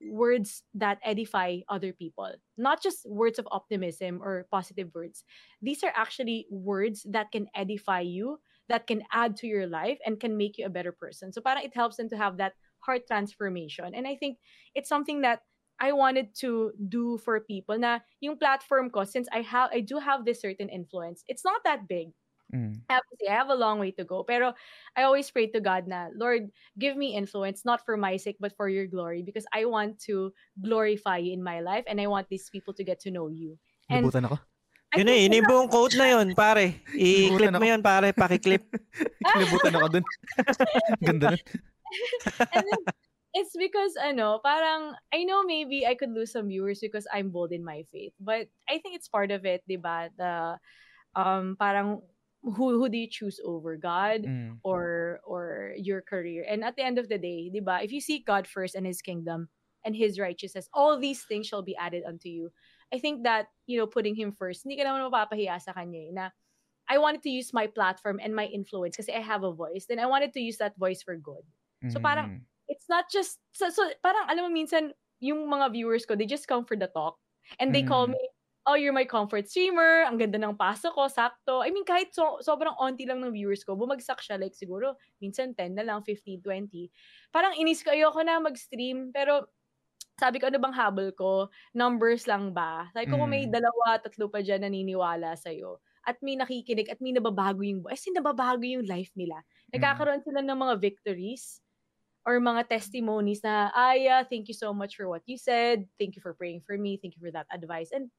words that edify other people, not just words of optimism or positive words. These are actually words that can edify you, that can add to your life and can make you a better person. So parang it helps them to have that heart transformation. And I think it's something that I wanted to do for people na yung platform ko since I have I do have this certain influence. It's not that big. Mm. I have to say, I have a long way to go. Pero I always pray to God na, Lord, give me influence, not for my sake, but for your glory, because I want to glorify you in my life and I want these people to get to know you. And Lubutan ako. I Yun na, think yun yung buong quote na yun, pare. I-clip Nabutan mo yun, pare. Pakiclip. Libutan ako dun. Ganda nun. and then, it's because ano, parang I know maybe I could lose some viewers because I'm bold in my faith, but I think it's part of it, 'di ba? The um parang who who do you choose over God Mm. or or your career? And at the end of the day, 'di ba? If you seek God first and his kingdom and his righteousness, all these things shall be added unto you. I think that, you know, putting him first, hindi ka naman mapapahiya sa kanya eh, na I wanted to use my platform and my influence kasi I have a voice. Then I wanted to use that voice for good. So parang Mm. It's not just so, so parang alam mo minsan yung mga viewers ko they just come for the talk. And they call Mm. me oh you're my comfort streamer. Ang ganda ng pasok ko. Sakto. I mean kahit so, sobrang onti lang ng viewers ko bumagsak siya like siguro minsan 10 na lang 15 20 parang inis ko ayoko na mag-stream. Pero sabi ko ano bang habol ko? Numbers lang ba? Sabi ko kung may Mm. dalawa tatlo pa dyan naniniwala sa'yo at may nakikinig at may nababago yung as in nababago yung life nila. Mm. nagkakaroon sila ng mga victories or mga testimonies na, Aya, thank you so much for what you said. Thank you for praying for me. Thank you for that advice. And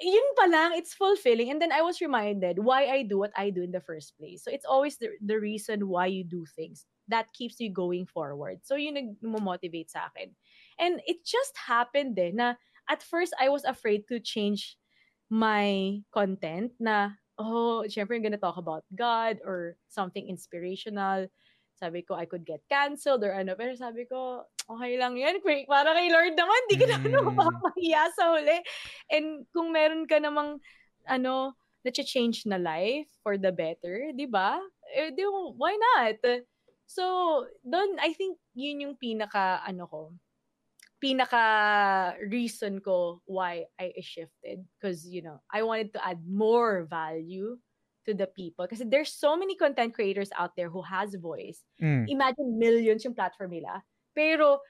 yun pa lang, it's fulfilling. And then I was reminded why I do what I do in the first place. So it's always the, the reason why you do things that keeps you going forward. So yun nag-motivate sa akin. And it just happened eh, na at first I was afraid to change my content na, oh, syempre I'm gonna talk about God or something inspirational. Sabi ko, I could get canceled or ano. Pero sabi ko, okay lang yan. Para kay Lord naman, di ka mm. naman mapapahiya sa huli. And kung meron ka namang, ano, na-change na life for the better, di ba? Eh, di, why not? So, doon, I think, yun yung pinaka, ano ko, pinaka reason ko why I shifted. Because, you know, I wanted to add more value to the people. Kasi there's so many content creators out there who has voice. Mm. Imagine millions yung platform nila. Pero,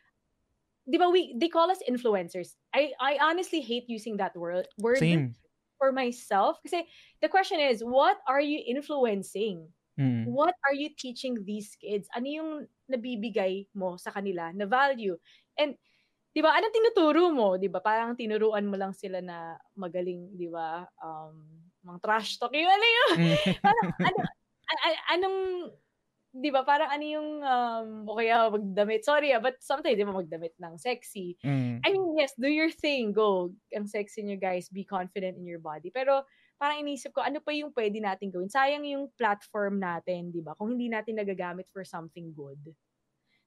di ba, we, they call us influencers. I, I honestly hate using that word, word Same. for myself. Kasi the question is, what are you influencing? Mm. What are you teaching these kids? Ano yung nabibigay mo sa kanila na value? And, di ba, anong tinuturo mo? Di ba, parang tinuruan mo lang sila na magaling, di ba, um, mga trash talk yung ano yun. Parang ano, an- anong, di ba, parang ano yung, um, o kaya magdamit, sorry ah, but sometimes, di ba, magdamit ng sexy. Mm. I mean, yes, do your thing, go. Ang sexy nyo guys, be confident in your body. Pero, parang inisip ko, ano pa yung pwede natin gawin? Sayang yung platform natin, di ba? Kung hindi natin nagagamit for something good.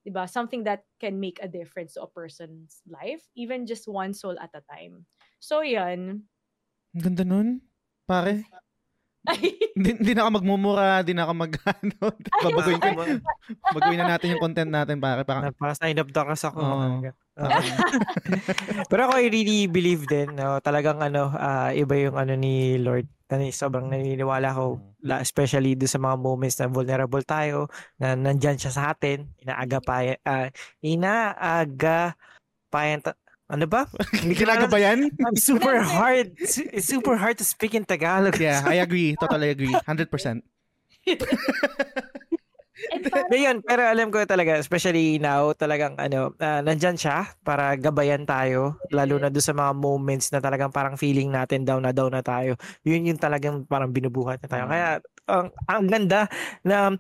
Di ba? Something that can make a difference to a person's life, even just one soul at a time. So, yan. Ganda nun. Pare. Hindi, hindi na ako magmumura, hindi na ako mag, ano, babaguhin, ko, baguhin na natin yung content natin, pare. Parang, Napaka-sign of the ako. Oh. Uh, Pero ako, I really believe din, no, talagang ano, uh, iba yung ano ni Lord. Ano, sobrang naniniwala ko, especially do sa mga moments na vulnerable tayo, na nandyan siya sa atin, inaaga pa, uh, inaaga pa ano ba? Hindi Kailangan ba yan? I'm super hard. It's super hard to speak in Tagalog. Yeah, I agree. Totally agree. 100%. Ngayon, pero alam ko talaga, especially now, talagang ano, uh, nandyan siya para gabayan tayo, lalo na doon sa mga moments na talagang parang feeling natin down na down na tayo. Yun yung talagang parang binubuhat na tayo. Mm. Kaya, ang, ang ganda na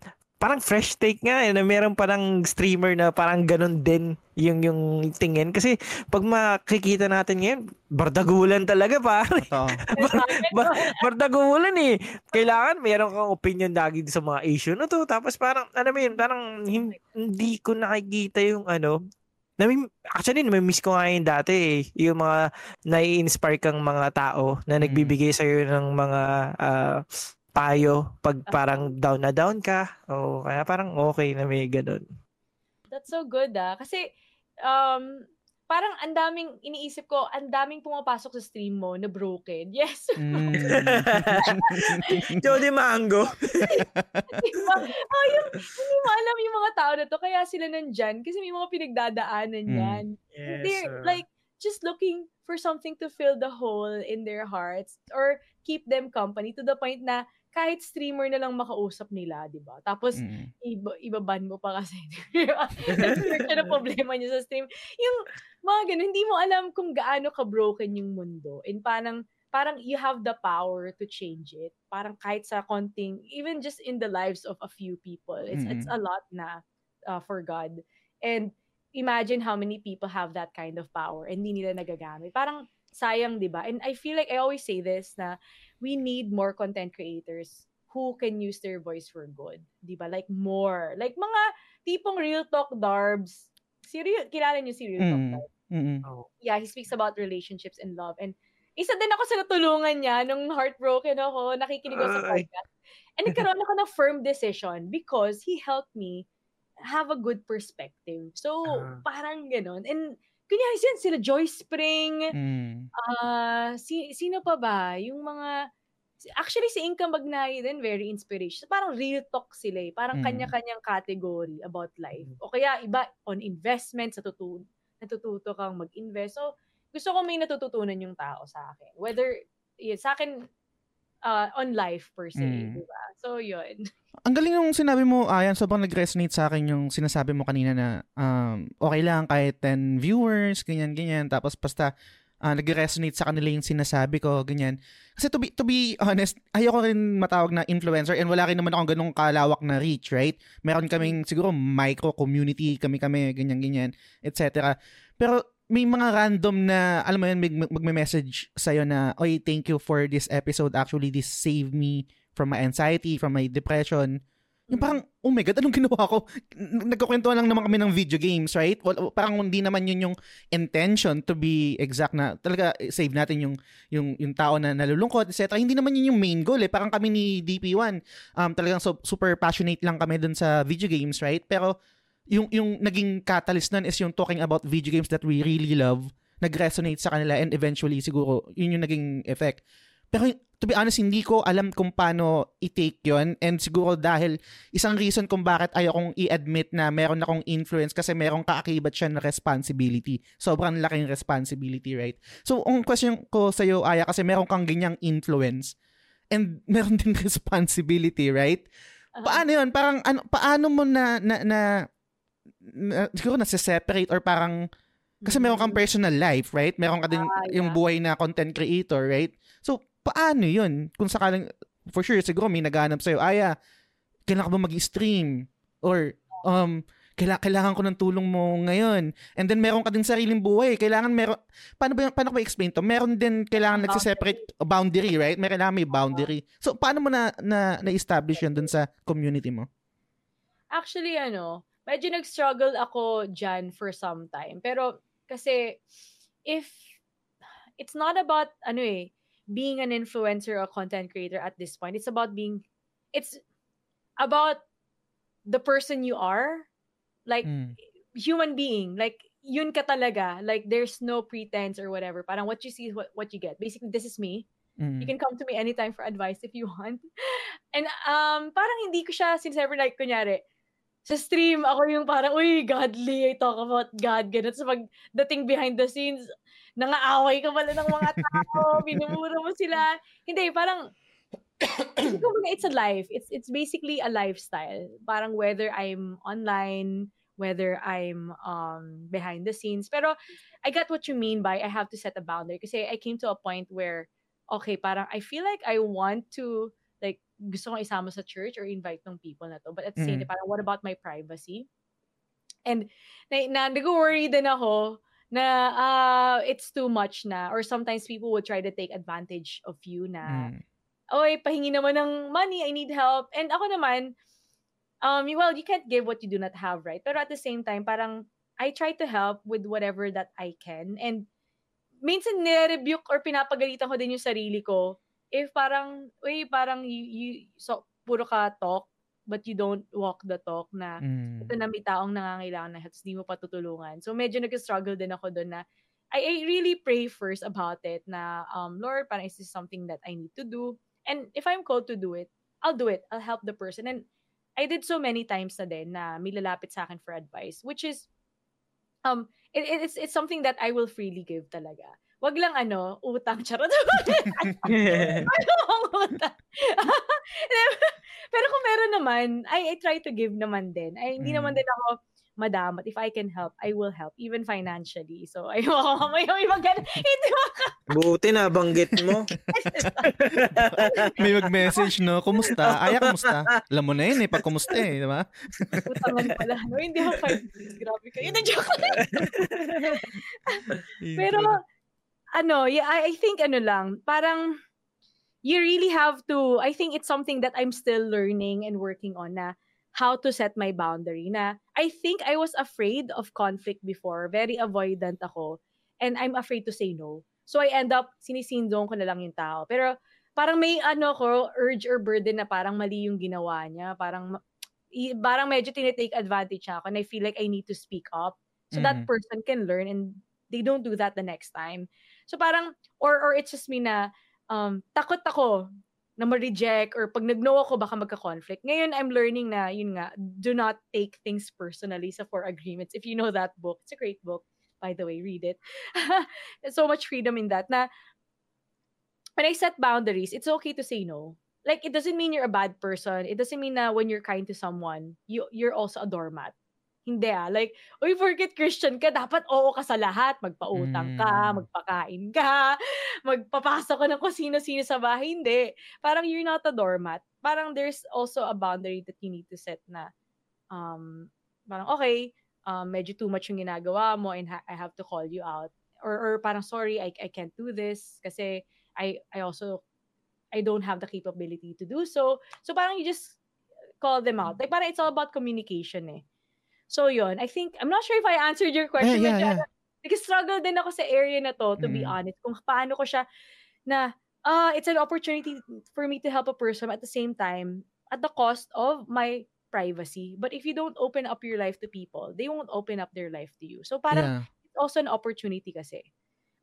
parang fresh take nga eh, na meron parang streamer na parang ganun din yung yung tingin. Kasi pag makikita natin ngayon bardagulan talaga pa bardagulan eh. Kailangan meron kang opinion lagi sa mga issue na to. Tapos parang ano mo yun parang hindi ko nakikita yung ano Nami, actually, nami-miss ko nga yun dati eh. Yung mga nai-inspire kang mga tao na nagbibigay mm. sa'yo ng mga uh, payo pag parang down na down ka. O kaya parang okay na may ganun. That's so good ah. Kasi um, parang ang daming iniisip ko, ang daming pumapasok sa stream mo na broken. Yes. Mm. Jody Mango. diba? Oh, yung, hindi mo alam yung mga tao na to, kaya sila nandyan. Kasi may mga pinagdadaanan mm. yan. Yes, They're uh... like, just looking for something to fill the hole in their hearts or keep them company to the point na kahit streamer na lang makausap nila, 'di ba? Tapos mm. iba, ibaban mo pa kasi. Search na problema niya sa stream. Yung mga ganun, hindi mo alam kung gaano ka broken yung mundo. And parang parang you have the power to change it. Parang kahit sa konting even just in the lives of a few people. It's mm. it's a lot na uh, for God. And imagine how many people have that kind of power and hindi nila nagagamit. Parang sayang, 'di ba? And I feel like I always say this na we need more content creators who can use their voice for good. Di ba? Like more. Like mga tipong real talk darbs. Si real, kilala niyo si real talk mm. darb? Mm-hmm. Oh. Yeah, he speaks about relationships and love. And isa din ako sa natulungan niya nung heartbroken ako, nakikinig ako sa podcast. And nagkaroon ako ng firm decision because he helped me have a good perspective. So, uh. parang ganun. And kunyari yan, sila Joy Spring, mm. uh, si, sino pa ba? Yung mga, actually si Inka Magnay din, very inspirational. Parang real talk sila eh. Parang mm. kanya-kanyang category about life. Mm. O kaya iba on investment, sa tutu natututo kang mag-invest. So, gusto ko may natututunan yung tao sa akin. Whether, yun, sa akin, uh, on life per se, Mm. di ba? So, yun. Ang galing nung sinabi mo, ayan, sobrang nag-resonate sa akin yung sinasabi mo kanina na um, okay lang kahit 10 viewers, ganyan, ganyan. Tapos basta uh, nag-resonate sa kanila yung sinasabi ko, ganyan. Kasi to be, to be honest, ayoko rin matawag na influencer and wala rin naman akong ganung kalawak na reach, right? Meron kaming siguro micro community, kami-kami, ganyan, ganyan, etc. Pero may mga random na, alam mo yun, mag- magme-message sa'yo na, oy, thank you for this episode. Actually, this saved me from my anxiety, from my depression. Yung parang, oh my God, anong ginawa ko? N- Nagkukwentuhan lang naman kami ng video games, right? Well, parang hindi naman yun yung intention to be exact na talaga eh, save natin yung yung yung tao na nalulungkot, etc. Hindi naman yun yung main goal eh. Parang kami ni DP1, um, talagang so, super passionate lang kami dun sa video games, right? Pero yung yung naging catalyst nun is yung talking about video games that we really love, nag-resonate sa kanila and eventually siguro yun yung naging effect. Pero to be honest, hindi ko alam kung paano i-take yon and siguro dahil isang reason kung bakit ayokong i-admit na meron akong influence kasi merong kaakibat siya na responsibility. Sobrang laking responsibility, right? So, ang question ko sa iyo, Aya, kasi meron kang ganyang influence and meron din responsibility, right? Uh-huh. Paano yun? Parang, ano, paano mo na, na, na, na siguro nasa-separate or parang kasi meron kang personal life, right? Meron ka din Ah, yung yeah. buhay na content creator, right? So, paano yun? Kung sakaling, for sure, siguro may naghanap sa'yo, Aya, kailangan ka ba mag-stream? Or, um, kailangan, kailangan ko ng tulong mo ngayon. And then, meron ka din sariling buhay. Kailangan meron, paano ba, paano ko ba explain to? Meron din, kailangan Boundary. nagsiseparate boundary, right? May kailangan may boundary. So, paano mo na, na, na-establish yun dun sa community mo? Actually, ano, medyo nag-struggle ako dyan for some time. Pero, kasi, if, it's not about, ano eh, being an influencer or content creator at this point. It's about being, it's about the person you are. Like, Mm. human being. Like, yun ka talaga. Like, there's no pretense or whatever. Parang what you see is what, what you get. Basically, this is me. Mm. You can come to me anytime for advice if you want. And um, parang hindi ko siya sinasabi like, kunyari, sa stream, ako yung parang, uy, godly, I talk about God, ganun. So pagdating behind the scenes, nangaaway ka pala ng mga tao, binumura mo sila. Hindi, parang, it's a life. It's it's basically a lifestyle. Parang whether I'm online, whether I'm um behind the scenes. Pero I get what you mean by I have to set a boundary. Kasi I came to a point where, okay, parang I feel like I want to, like, gusto kong isama sa church or invite ng people na to. But at the same Mhm. time, parang what about my privacy? And na, na nag-worry din ako na uh, it's too much na or sometimes people would try to take advantage of you na Mm. oy, pahingi naman ng money, I need help. And ako naman, um, well, you can't give what you do not have, right? Pero at the same time, parang, I try to help with whatever that I can. And minsan nire-rebuke or pinapagalitan ko din yung sarili ko if parang, uy, parang you, you so, puro ka talk, but you don't walk the talk na Mm. ito na may taong nangangailangan na help, di mo pa tutulungan. So medyo nag-struggle din ako doon na I, I really pray first about it na um Lord, parang is this something that I need to do? And if I'm called to do it, I'll do it. I'll help the person. And I did so many times na din na may lalapit sa akin for advice, which is um it, it's it's something that I will freely give talaga. Wag lang ano, utang charot. ano ang utang? Pero kung meron naman, I, I try to give naman din. Ay, hindi naman Mm. din ako madam, but if I can help, I will help, even financially. So, ayoko may may magana. Hindi mo Buti na banggit mo. May mag-message, no? Kumusta? Aya, kumusta? Alam mo na yun eh, pag kumusta eh, di ba? utangan pala. No, hindi ako five Grabe kayo. Na joke. Pero, ano, yeah, I, I think ano lang, parang, you really have to, I think it's something that I'm still learning and working on na how to set my boundary na I think I was afraid of conflict before. Very avoidant ako. And I'm afraid to say no. So I end up, sinisindong ko na lang yung tao. Pero parang may ano ko, urge or burden na parang mali yung ginawa niya. Parang, parang medyo tinitake advantage niya ako and I feel like I need to speak up. So that Mhm. person can learn and they don't do that the next time. So parang, or, or it's just me na, um, takot ako na ma-reject or pag nag-no ako baka magka-conflict. Ngayon, I'm learning na, yun nga, do not take things personally sa Four Agreements. If you know that book, it's a great book. By the way, read it. So much freedom in that na when I set boundaries, it's okay to say no. Like it doesn't mean you're a bad person. It doesn't mean that when you're kind to someone, you you're also a doormat. Hindi ah. Like, uy, forget Christian ka, dapat oo ka sa lahat. Magpautang ka, Mm. magpakain ka, magpapasok ka ng kung sino-sino sa bahay. Hindi. Parang you're not a doormat. Parang there's also a boundary that you need to set na, um, parang okay, um, medyo too much yung ginagawa mo and ha- I have to call you out. Or, or parang, sorry, I, I can't do this kasi I, I also, I don't have the capability to do so. So parang you just call them out. Like parang it's all about communication eh. So yun, I think, I'm not sure if I answered your question. yeah, medyo yeah. ano, Nag-struggle din ako sa area na to, to be Mm. honest. Kung paano ko siya na, ah, it's an opportunity for me to help a person at the same time at the cost of my privacy. But if you don't open up your life to people, they won't open up their life to you. So parang Yeah. it's also an opportunity kasi.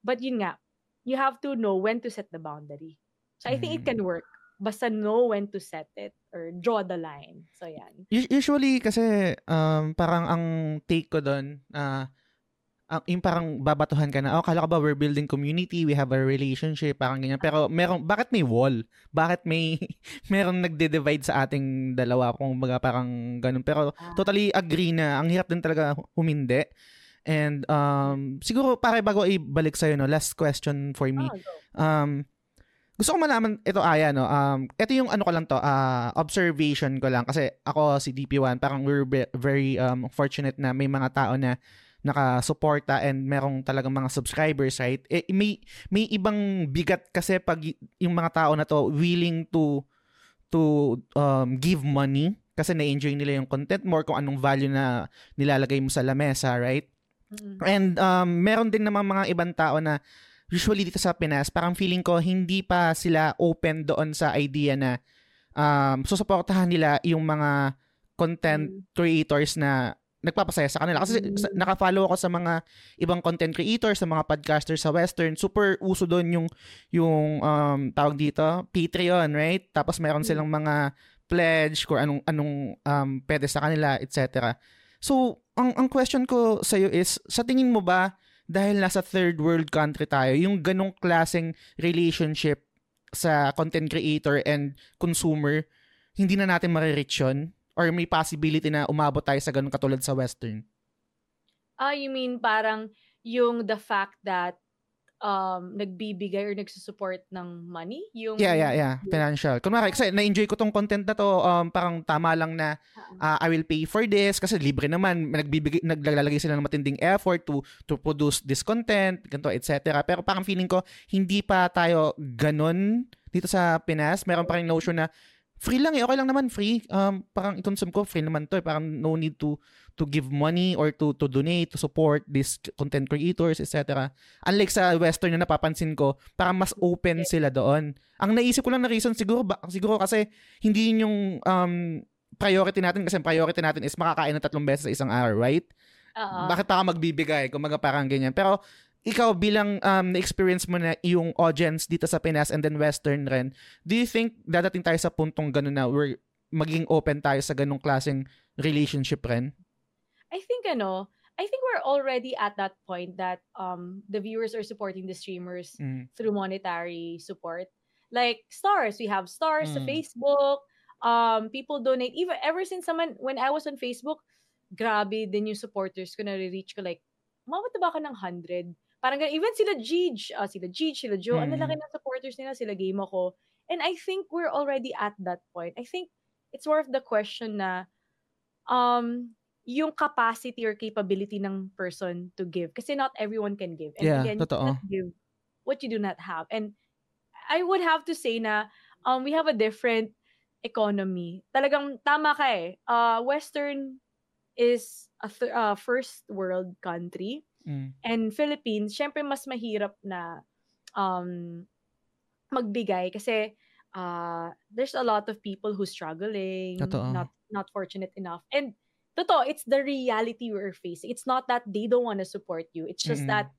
But yun nga, you have to know when to set the boundary. So I think it Mm. can work. Basta know when to set it or draw the line. So yan. Us- Usually kasi um parang ang take ko doon ah ang yung parang babatuhan ka na, oh, kala ko ba we're building community, we have a relationship, parang ganyan. Pero meron, bakit may wall? Bakit may, meron nagde-divide sa ating dalawa? Kung baga parang ganun. Pero Ah. totally agree na ang hirap din talaga humindi. And um, siguro pare bago ibalik sa'yo, no, last question for me. Ah. Um, gusto ko malaman, ito Aya, no, um, ito yung ano ko lang to, ah, observation ko lang. Kasi ako, si DP1, parang we're be- very um, fortunate na may mga tao na nakasuporta and merong talagang mga subscribers, right? Eh, may, may ibang bigat kasi pag yung mga tao na to willing to to um, give money kasi na-enjoy nila yung content more kung anong value na nilalagay mo sa lamesa, right? Mm-mm. And um, meron din naman mga ibang tao na usually dito sa Pinas, parang feeling ko hindi pa sila open doon sa idea na um, susuportahan nila yung mga content Mm. creators na nagpapasaya sa kanila. Kasi Mm. naka-follow ako sa mga ibang content creators, sa mga podcasters sa Western. Super uso doon yung, yung um, tawag dito, Patreon, right? Tapos meron Mm. silang mga pledge kung anong, anong um, pwede sa kanila, etc. So, ang, ang question ko sa iyo is, sa tingin mo ba, dahil nasa third world country tayo, yung ganong klaseng relationship sa content creator and consumer, hindi na natin marireach yun? Or may possibility na umabot tayo sa ganun katulad sa Western? Ah, you mean parang yung the fact that um nagbibigay or nagsusupport ng money? Yung Yeah, yeah, yeah. Financial. Kunwari, kasi na-enjoy ko tong content na to, um, parang tama lang na ah, I will pay for this kasi libre naman. Nagbibigay, naglalagay sila ng matinding effort to to produce this content, ganito, etc. Pero parang feeling ko, hindi pa tayo ganun dito sa Pinas. Meron pa rin notion na free lang eh, okay lang naman, free. Um, parang i-consume ko, free naman to eh. Parang no need to to give money or to to donate, to support these content creators, etc. Unlike sa Western na napapansin ko, parang mas open sila doon. Ang naisip ko lang na reason siguro, ba, siguro kasi hindi yun yung um, priority natin kasi priority natin is makakain ng tatlong beses sa isang araw, right? Oo. Bakit pa ka magbibigay? Kumaga parang ganyan. Pero ikaw bilang um, na-experience mo na yung audience dito sa Pinas and then Western rin, do you think dadating tayo sa puntong ganun na we're maging open tayo sa ganung klaseng relationship rin? I think ano, I think we're already at that point that um the viewers are supporting the streamers Mm. through monetary support. Like stars, we have stars sa Mm. Facebook. Um, people donate. Even ever since someone when I was on Facebook, grabe din yung supporters ko na reach ko like, umabot na ba ako ng 100? Parang even sila Gij, ah, sila Gij, sila Joe, ang Mm. lalaki ng supporters nila, sila game ako. And I think we're already at that point. I think it's of the question na um yung capacity or capability ng person to give. Kasi not everyone can give. And Yeah, again, you totoo. cannot give what you do not have. And I would have to say na um, we have a different economy. Talagang tama ka eh. Uh, Western is a th- uh, first world country. Mm. And Philippines, syempre mas mahirap na um, magbigay kasi uh, there's a lot of people who struggling, Totoo. not not fortunate enough. And totoo, it's the reality we're facing. It's not that they don't want to support you. It's just Mm-mm. that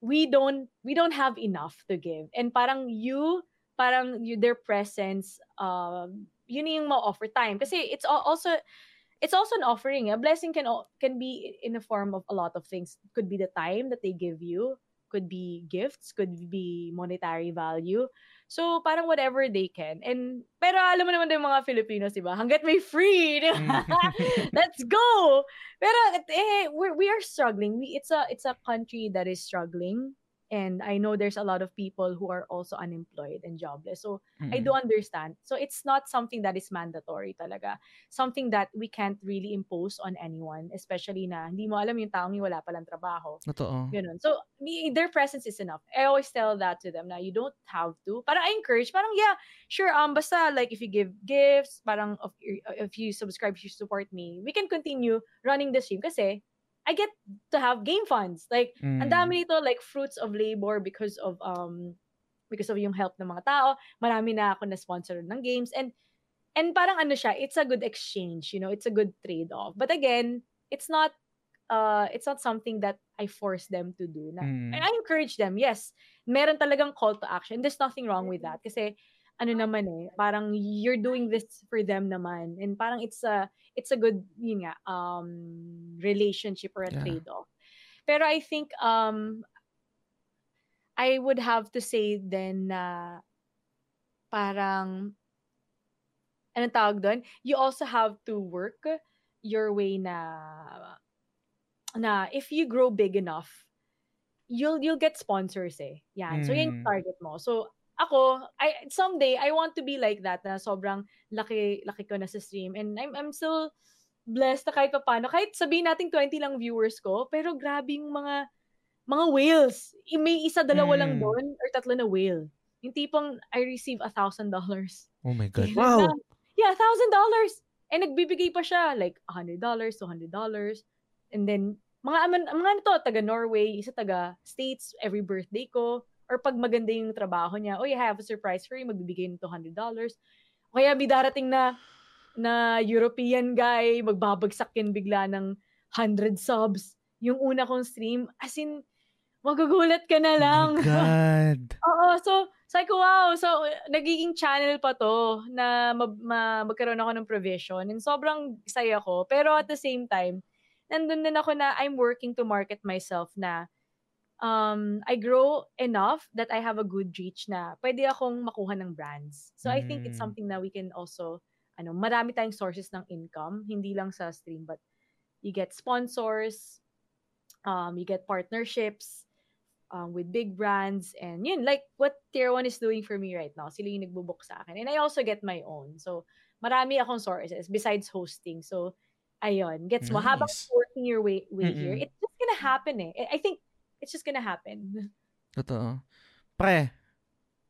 we don't we don't have enough to give. And parang you parang you, their presence um yun yung ma-offer time kasi it's al- also it's also an offering. A blessing can can be in the form of a lot of things. Could be the time that they give you. could be gifts, could be monetary value. So, parang whatever they can. And, pero alam mo naman din mga Filipinos, di ba? Hanggat may free. Let's go! Pero, eh, we're, we are struggling. We, it's a, it's a country that is struggling. And I know there's a lot of people who are also unemployed and jobless. So, I do understand. So, it's not something that is mandatory talaga. Something that we can't really impose on anyone, especially na hindi mo alam yung taong yung wala palang trabaho. Totoo. Ganun. So, me, their presence is enough. I always tell that to them na you don't have to. Parang I encourage, parang yeah, sure, um, basta like if you give gifts, parang if you subscribe, if you support me, we can continue running the stream kasi I get to have game funds. Like, Mm. ang dami nito, like fruits of labor because of um because of yung help ng mga tao. Marami na ako na sponsor ng games and and parang ano siya, it's a good exchange, you know, it's a good trade-off. But again, it's not uh it's not something that I force them to do. Na, Mm. And I encourage them. Yes, meron talagang call to action. There's nothing wrong with that kasi ano naman eh, parang you're doing this for them naman. And parang it's a it's a good yun nga um relationship or a Yeah. trade-off. Pero I think um I would have to say then na parang anong tawag doon? You also have to work your way na na if you grow big enough, you'll you'll get sponsors eh. Yan. So yan yung Mm. target mo. So ako, I someday I want to be like that na sobrang laki laki ko na sa stream and I'm I'm still blessed na kahit paano. Kahit sabihin natin 20 lang viewers ko, pero grabe yung mga mga whales. May isa, dalawa lang Mm. doon or tatlo na whale. Yung tipong I receive a thousand dollars. Oh my God. Wow. Yeah, thousand dollars. And nagbibigay pa siya like a hundred dollars, two hundred dollars. And then, mga, aman- mga ano to, taga Norway, isa taga States, every birthday ko. Or pag maganda yung trabaho niya, oh, I have a surprise for you, magbibigay ng $200. O kaya may darating na na European guy, magbabagsak yan bigla ng 100 subs. Yung una kong stream, as in, magugulat ka na lang. Oh God. Oo, so, sabi ko, wow, so, nagiging channel pa to na mag- ma- magkaroon ako ng provision and sobrang saya ko. Pero at the same time, nandun din ako na I'm working to market myself na um, I grow enough that I have a good reach na pwede akong makuha ng brands. So I think it's Mm. something that we can also, ano, marami tayong sources ng income, hindi lang sa stream, but you get sponsors, um, you get partnerships, um, with big brands and yun like what Tier 1 is doing for me right now sila yung nagbubook sa akin and I also get my own so marami akong sources besides hosting so ayun gets mo habang Nice. working your way, way here Mm-mm. it's just gonna happen eh I think it's just gonna happen Totoo. Pre,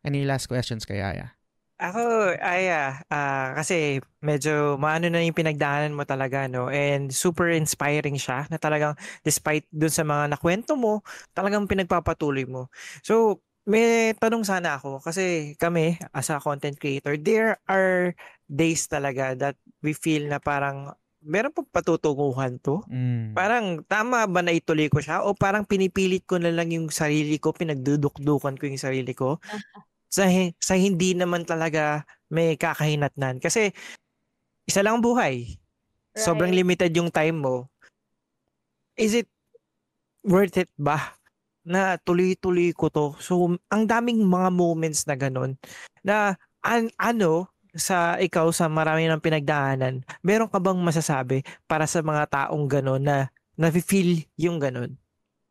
any last questions kay Aya? Ako, ay, ah, ah, kasi medyo maano na yung pinagdaanan mo talaga, no? And super inspiring siya na talagang despite dun sa mga nakwento mo, talagang pinagpapatuloy mo. So, may tanong sana ako kasi kami as a content creator, there are days talaga that we feel na parang meron pa patutunguhan to. Mm. Parang tama ba na ituloy ko siya o parang pinipilit ko na lang yung sarili ko, pinagdudukdukan ko yung sarili ko sa, sa hindi naman talaga may kakahinatnan. Kasi isa lang ang buhay. Sobrang Right. limited yung time mo. Is it worth it ba na tuloy-tuloy ko to? So, ang daming mga moments na ganun na an- ano sa ikaw sa marami ng pinagdaanan, meron ka bang masasabi para sa mga taong ganun na nafe-feel yung ganun?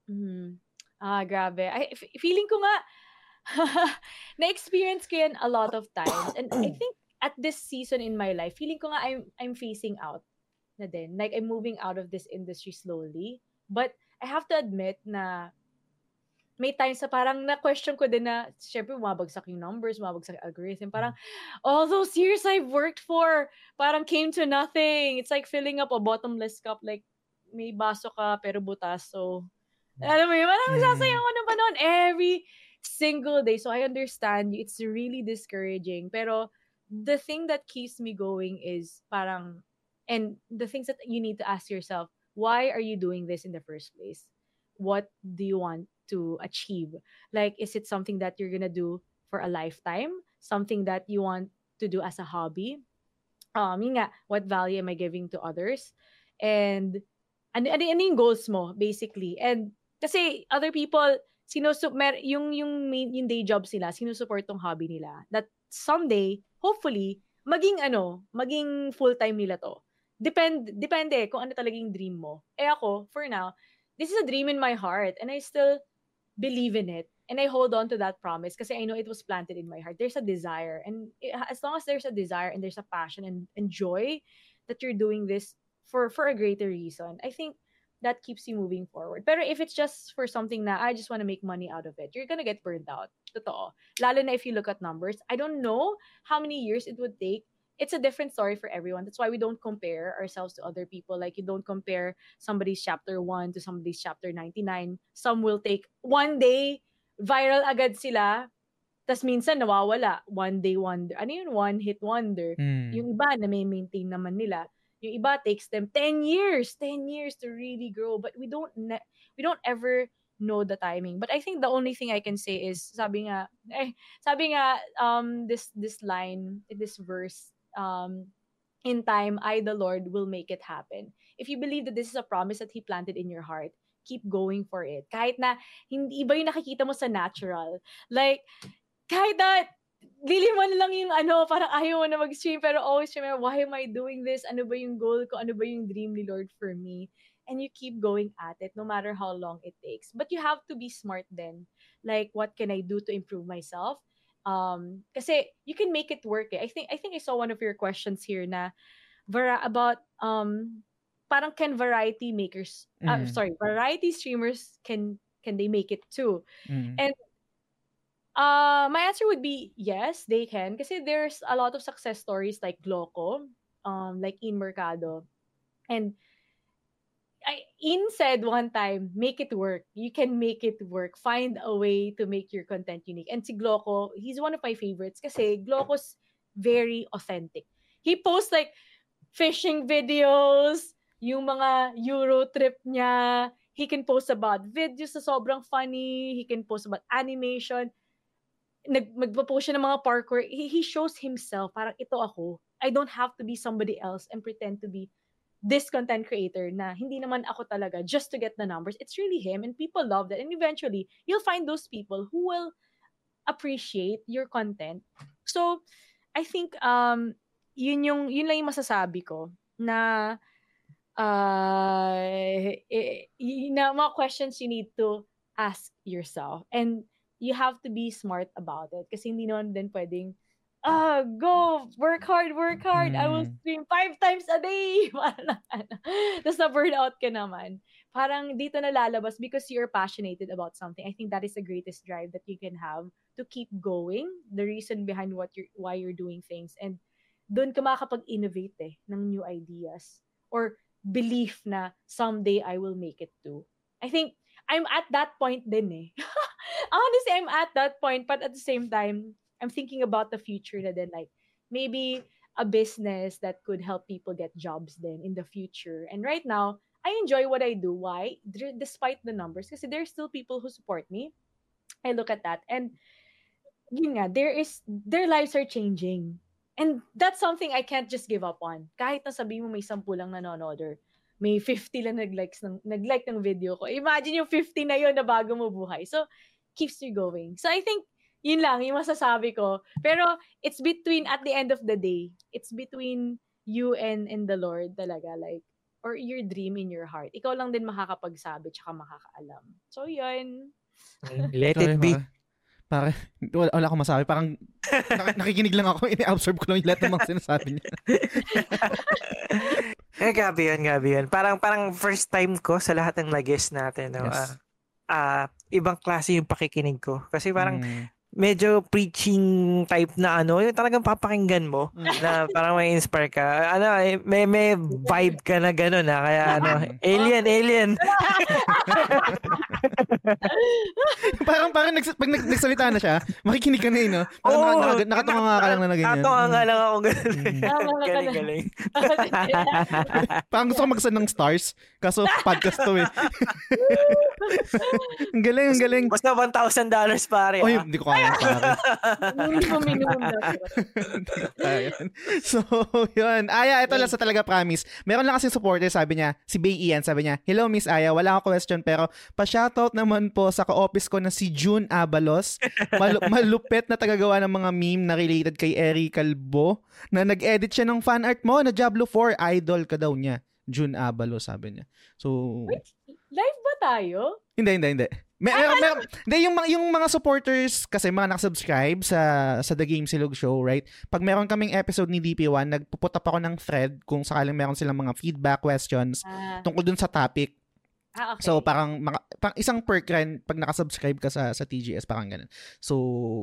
Mhm. Ah, grabe. I, feeling ko nga, na-experience ko yan a lot of times. And I think at this season in my life, feeling ko nga I'm, I'm phasing out na din. Like, I'm moving out of this industry slowly. But I have to admit na may times na parang na-question ko din na, syempre, bumabagsak yung numbers, bumabagsak yung algorithm. Parang, all those years I've worked for, parang came to nothing. It's like filling up a bottomless cup. Like, may baso ka, pero butas. So, alam mo yun, parang Mm. sasayang ko na pa noon every single day. So, I understand you. It's really discouraging. Pero, the thing that keeps me going is parang, and the things that you need to ask yourself, why are you doing this in the first place? What do you want to achieve? Like, is it something that you're gonna do for a lifetime? Something that you want to do as a hobby? Um, yun nga, what value am I giving to others? And ano, ano, ano yung goals mo, basically? And kasi other people sinusup mer yung yung yung day jobs nila, sinusupport tong hobby nila. That someday, hopefully, maging ano, maging full-time nila to. Depend depende kung ano talaga yung dream mo. Eh ako, for now, this is a dream in my heart and I still believe in it. And I hold on to that promise because I know it was planted in my heart. There's a desire. And it, as long as there's a desire and there's a passion and, and joy that you're doing this for for a greater reason, I think that keeps you moving forward. Pero if it's just for something na I just want to make money out of it, you're gonna get burned out. Totoo. Lalo na if you look at numbers. I don't know how many years it would take. It's a different story for everyone. That's why we don't compare ourselves to other people. Like you don't compare somebody's chapter 1 to somebody's chapter 99. Some will take one day, viral agad sila, tas minsan nawawala. One day wonder. Ano yun? One hit wonder. Mm. Yung iba na may maintain naman nila. Yung iba takes them 10 years, 10 years to really grow. But we don't ne- we don't ever know the timing. But I think the only thing I can say is sabi nga eh, sabi nga um this this line, this verse um in time I the Lord will make it happen. If you believe that this is a promise that he planted in your heart, keep going for it. Kahit na hindi iba yung nakikita mo sa natural. Like kahit na lili mo na lang yung ano, parang ayaw mo na mag-stream, pero always remember, why am I doing this? Ano ba yung goal ko? Ano ba yung dream ni Lord for me? And you keep going at it, no matter how long it takes. But you have to be smart then. Like, what can I do to improve myself? Um, kasi you can make it work. Eh. I think I think I saw one of your questions here na vara- about um parang can variety makers uh, Mm. sorry variety streamers can can they make it too Mm. And uh, my answer would be yes, they can. Kasi there's a lot of success stories like Gloco, um, like In Mercado. And I, In said one time, make it work. You can make it work. Find a way to make your content unique. And si Gloco, he's one of my favorites kasi Gloco's very authentic. He posts like fishing videos, yung mga Euro trip niya. He can post about videos na sobrang funny. He can post about animation. Nag, magpo-post siya ng mga parkour. He, he shows himself, parang ito ako. I don't have to be somebody else and pretend to be this content creator na hindi naman ako talaga just to get the numbers. It's really him and people love that. And eventually, you'll find those people who will appreciate your content. So, I think um yun yung yun lang yung masasabi ko na uh eh, na mga questions you need to ask yourself and you have to be smart about it kasi hindi naman din pwedeng ah go work hard work hard. I will Mm. stream five times a day. Tapos na burnout ka naman. Parang dito na lalabas because you're passionate about something. I think that is the greatest drive that you can have to keep going. The reason behind what you're why you're doing things. And doon ka makakapag-innovate eh ng new ideas or belief na someday I will make it too. I think I'm at that point din eh. Honestly, I'm at that point but at the same time, I'm thinking about the future na din like maybe a business that could help people get jobs then in the future. And right now, I enjoy what I do. Why? Despite the numbers kasi there's still people who support me. I look at that and yun nga, there is their lives are changing. And that's something I can't just give up on. Kahit na sabihin mo may 10 lang nanonood or may 50 lang nag-likes ng, nag-like ng video ko. Imagine yung 50 na yun na bago mo buhay. So, keeps you going. So, I think, yun lang, yung masasabi ko. Pero, it's between, at the end of the day, it's between you and, and the Lord talaga. Like, or your dream in your heart. Ikaw lang din makakapagsabi tsaka makakaalam. So, yun. Let it be. pare. Pare, wala, wala akong masabi. Parang nak- nakikinig lang ako. Ini-absorb ko lang yung lahat ng mga sinasabi niya. Eh, grabe yun, grabe yun. Parang, parang first time ko sa lahat ng nag-guest natin. No? Yes. Ah, ah, ibang klase yung pakikinig ko. Kasi parang Mm. Medyo preaching type na ano, yung talagang papakinggan mo Mm. na parang may inspire ka. Ano, eh, may, may vibe ka na gano'n na. Kaya ano, alien, alien. parang parang nags, pag nag, nagsalita na siya, makikinig ka na eh, no? Parang Oo, naka, nakatunga ka lang na na ganyan. Tatunga nga lang ako gano'n. Mm. Galing, galing. Parang gusto ko magsend ng stars. Kaso podcast to eh. ang galing, ang galing. Basta $1,000 pare. Oy, ah. hindi ko kaya pare. Minimum so, yun. Aya, ito lang sa talaga promise. Meron lang kasing supporter, sabi niya, si Bay Ian, sabi niya, Hello, Miss Aya, wala akong question, pero pa shoutout naman po sa ka-office ko na si June Abalos. Mal- malupit na tagagawa ng mga meme na related kay Eri Calbo na nag-edit siya ng fan art mo na Diablo 4. Idol ka daw niya. June Abalos, sabi niya. So, Live ba tayo? hindi, hindi, hindi. May, Ah, meron, hindi, yung, mga- yung mga supporters kasi mga nakasubscribe sa, sa The Game Silog Show, right? Pag meron kaming episode ni DP1, nagpuput up ako ng thread kung sakaling meron silang mga feedback questions Ah, tungkol dun sa topic. ah, okay. So parang, mga, parang isang perk rin pag nakasubscribe ka sa sa TGS parang ganun. So,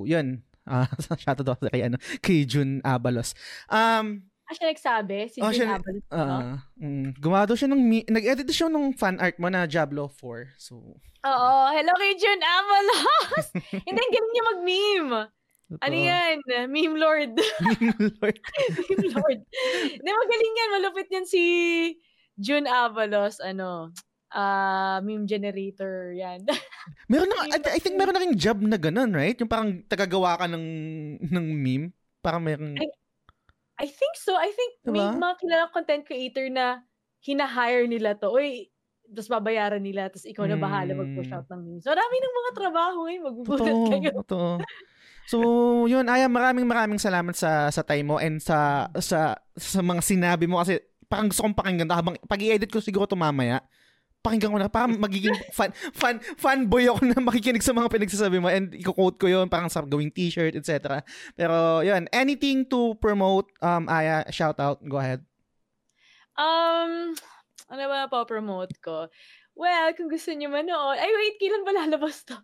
yun. Ah, shout out ako kay ano, kay June Abalos. Um, ah, siya nagsabi? Si Oh, June siya- Abalos, no? ah, mm, gumawa daw siya ng mi- nag-edit siya ng fan art mo na Diablo 4. So, Oo. Hello kay June Abalos! Hindi, ang galing niya mag-meme. Ano totoo. yan? Meme Lord. Lord. Meme Lord. Hindi, magaling yan. Malupit yan si June Avalos. Ano, ah meme generator. Yan. Meron na, I, I think meron na ring job na ganun, right? Yung parang tagagawa ka ng, ng meme. Parang meron, Ay, I think so. I think may Diba? mga kilalang content creator na hina-hire nila to. Uy, tapos babayaran nila, tapos ikaw na bahala Mm. mag-push out ng memes. So, marami ng mga trabaho. Magugulat Totoo, kayo. totoo. So, yun, Aya, maraming maraming salamat sa sa time mo and sa sa sa mga sinabi mo kasi parang gusto kong pakinggan habang pag i-edit ko siguro to mamaya. Pakinggan ko na parang magiging fan fan fanboy ako na makikinig sa mga pinagsasabi mo and i-quote ko yun parang sa gawing t-shirt etc. Pero yun, anything to promote um Aya, shout out, go ahead. Um, ano ba pa promote ko? Well, kung gusto niyo manood, ay wait, kailan ba lalabas to?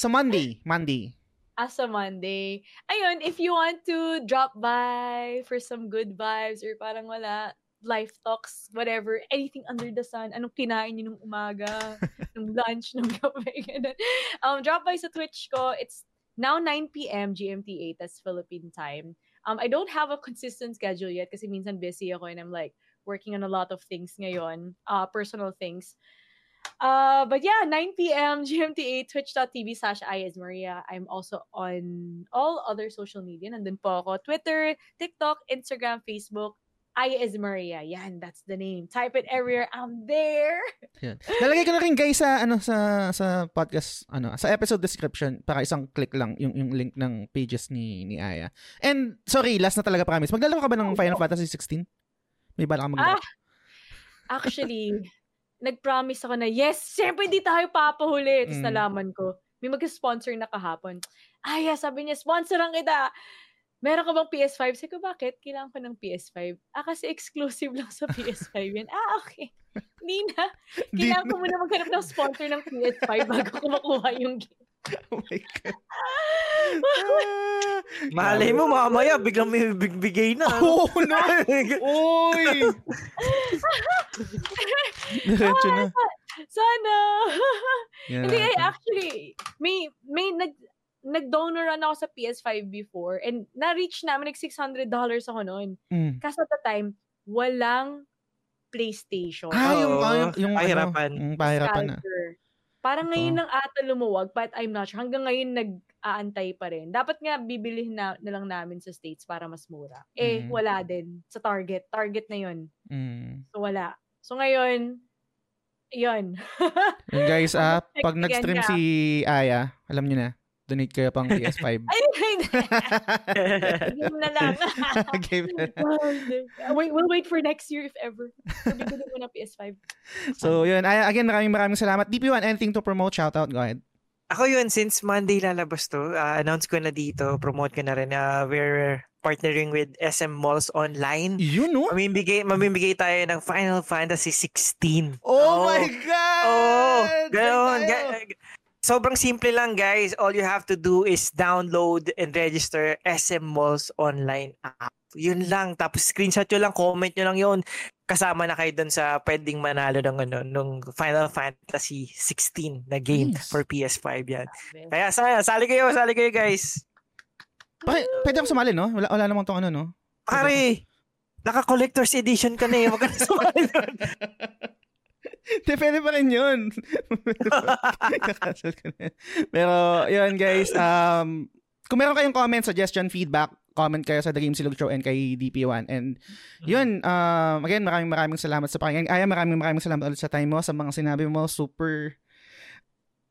Sa Monday, Monday. As a Monday. Ayun, if you want to drop by for some good vibes or parang wala, life talks, whatever, anything under the sun, anong kinain niyo nung umaga, nung lunch, nung gabi, ganun. Um, drop by sa Twitch ko. It's now 9 p.m. GMT 8, that's Philippine time. Um, I don't have a consistent schedule yet kasi minsan busy ako and I'm like working on a lot of things ngayon, uh, personal things. Uh, but yeah, 9 p.m. GMT8, twitch.tv slash I is Maria. I'm also on all other social media. Nandun po ako. Twitter, TikTok, Instagram, Facebook. I is Maria. Yan, that's the name. Type it everywhere. I'm there. Yan. Lalagay ko na rin guys sa ano sa sa podcast ano sa episode description para isang click lang yung yung link ng pages ni ni Aya. And sorry, last na talaga promise. Maglalaro ka ba ng Final Fantasy 16? May bala ka maglaro? Ah, actually, nag-promise ako na, yes, siyempre hindi tayo papahuli. Tapos Mm. nalaman ko, may mag-sponsor na kahapon. Ay, ah, sabi niya, sponsoran kita. Meron ka bang PS5? Sabi ko, bakit? Kailangan ko ng PS5. Ah, kasi exclusive lang sa PS5 yan. Ah, okay. Hindi na. Kailangan ko na. muna maghanap ng sponsor ng PS5 bago ko makuha yung game. Oh my God. Malay mo, mamaya, biglang may bigbigay na. Oh, no! Oy! Diretso na. Sana! Yan Hindi, actually, may, may nag, nag-donor run ako sa PS5 before and na-reach namin like $600 ako noon. Mm. Kasi at the time, walang PlayStation. Ah, yung, Oo, ah, yung, yung pahirapan. Ano, yung pahirapan na. Parang Ito. ngayon lang ata lumuwag, but I'm not sure. Hanggang ngayon, nag-aantay pa rin. Dapat nga, bibili na, na lang namin sa States para mas mura. Eh, Mm. wala din. Sa Target. Target na yun. Mm. So, wala. So, ngayon, yun. Guys, ah, pag nag-stream si Aya, alam niyo na, donate kayo pang PS5. Ay, hindi. Game na lang. Game na lang. wait, we'll wait for next year if ever. So, bibili mo na PS5. So, yun. Ay, again, maraming maraming salamat. DP1, anything to promote? Shout out. Go ahead. Ako yun, since Monday lalabas to, ah, announce ko na dito, promote ko na rin na we're partnering with SM Malls Online. Yun, no? Mamimigay, mamimigay tayo ng Final Fantasy 16. Oh, my God! Oh, tayo. Ga- sobrang simple lang, guys. All you have to do is download and register SM Malls online app. Yun lang. Tapos screenshot nyo lang, comment nyo lang yun. Kasama na kayo dun sa pwedeng manalo ng ano, nung Final Fantasy 16 na game Nice. for PS5 yan. Kaya sa, sali kayo, sali kayo guys. Pwede, pwede akong sumali, no? Wala, wala namang tong ano, no? Pare, naka-collector's edition ka na eh. Huwag ka na sumali doon. Pwede pa rin yun. Kakancel ko na. Pero, yun guys, um, kung meron kayong comment, suggestion, feedback, comment kayo sa The Game Silog Show and kay DP1. And yun, um, again, maraming maraming salamat sa pakinggan. Aya, maraming maraming salamat ulit sa time mo, sa mga sinabi mo. Super,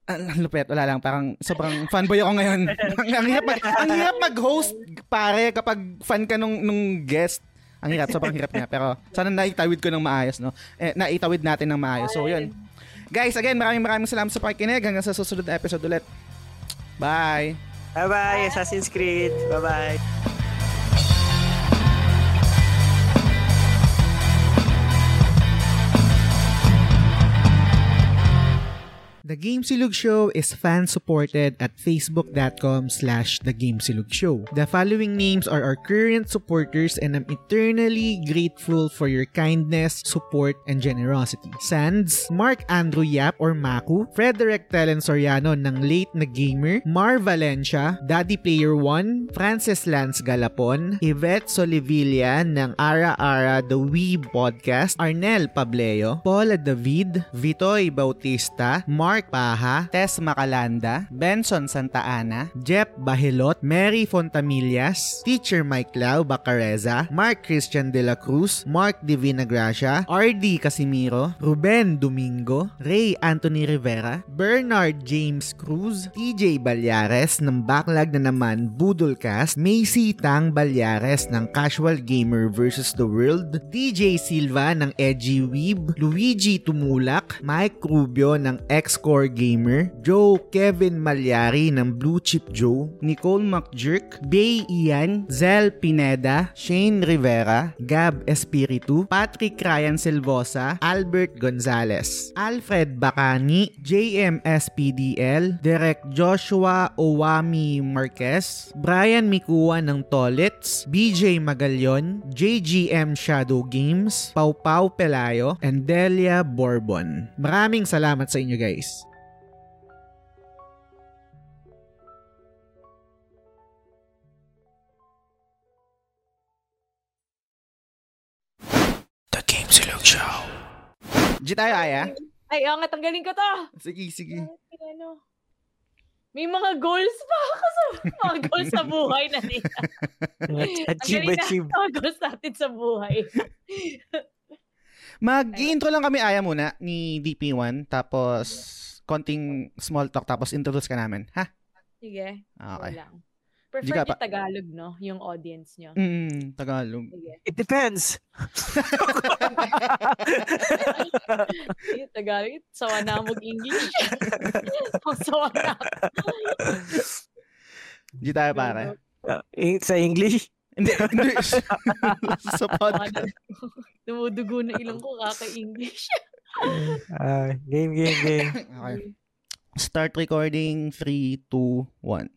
ang ang lupet, wala lang. Parang sobrang fanboy ako ngayon. ang, ang, hirap, mag, ang hirap mag-host, pare, kapag fan ka nung, nung guest. Ang hirap, sobrang hirap niya. Pero sana naitawid ko ng maayos, no? Eh, naitawid natin ng maayos. So, yun. Guys, again, maraming maraming salamat sa pakikinig. Hanggang sa susunod na episode ulit. Bye! Bye-bye, Assassin's Creed. Bye-bye. The Game Silug Show is fan-supported at facebook.com slash The. The following names are our current supporters and I'm eternally grateful for your kindness, support, and generosity. Sands, Mark Andrew Yap or Maku, Frederick Telen Soriano ng Late na Gamer, Mar Valencia, Daddy Player 1, Francis Lance Galapon, Yvette Solivilla ng Ara Ara The Weeb Podcast, Arnel Pableo, Paula David, Vitoy Bautista, Mark Paha, Tess Macalanda, Benson Santa Ana, Jeff Bahilot, Mary Fontamillas, Teacher Mike Lau Bacareza, Mark Christian De La Cruz, Mark Divina Gracia, RD Casimiro, Ruben Domingo, Ray Anthony Rivera, Bernard James Cruz, TJ Balyares ng Backlog na naman Budolcast, Macy Tang Balyares ng Casual Gamer vs. The World, DJ Silva ng Edgy Weeb, Luigi Tumulak, Mike Rubio ng X-Core Gamer, Joe Kevin Malyari ng Blue Chip Joe, Nicole McJerk, Bay Ian, Zel Pineda, Shane Rivera, Gab Espiritu, Patrick Ryan Silvosa, Albert Gonzalez, Alfred Bacani, JMSPDL, Derek Joshua Owami Marquez, Brian Mikua ng Tolets, BJ Magalyon, JGM Shadow Games, Pau Pau Pelayo, and Delia Bourbon. Maraming salamat sa inyo guys. Di tayo, Aya? Ay, nga, tanggalin ko to. Sige, sige. Ay, Ano? May mga goals pa ako sa mga goals sa buhay na nila. achieve, achieve. Mga goals natin sa buhay. Mag-intro lang kami, Aya, muna, ni DP1. Tapos, konting small talk. Tapos, introduce ka namin. Ha? Sige. Okay. Wala. Prefer niyo pa- Tagalog, no? Yung audience nyo. Mm, Tagalog. Sige. It depends. Tagalog. Sawa na ako mag-English. Ang sawa na ako. Di tayo, pare. Uh, in- sa English? Hindi, hindi. Sa podcast. na- Dumudugo na ilong ko kaka-English. Ah, game, game, game. Okay. Start recording. 3, 2, 1.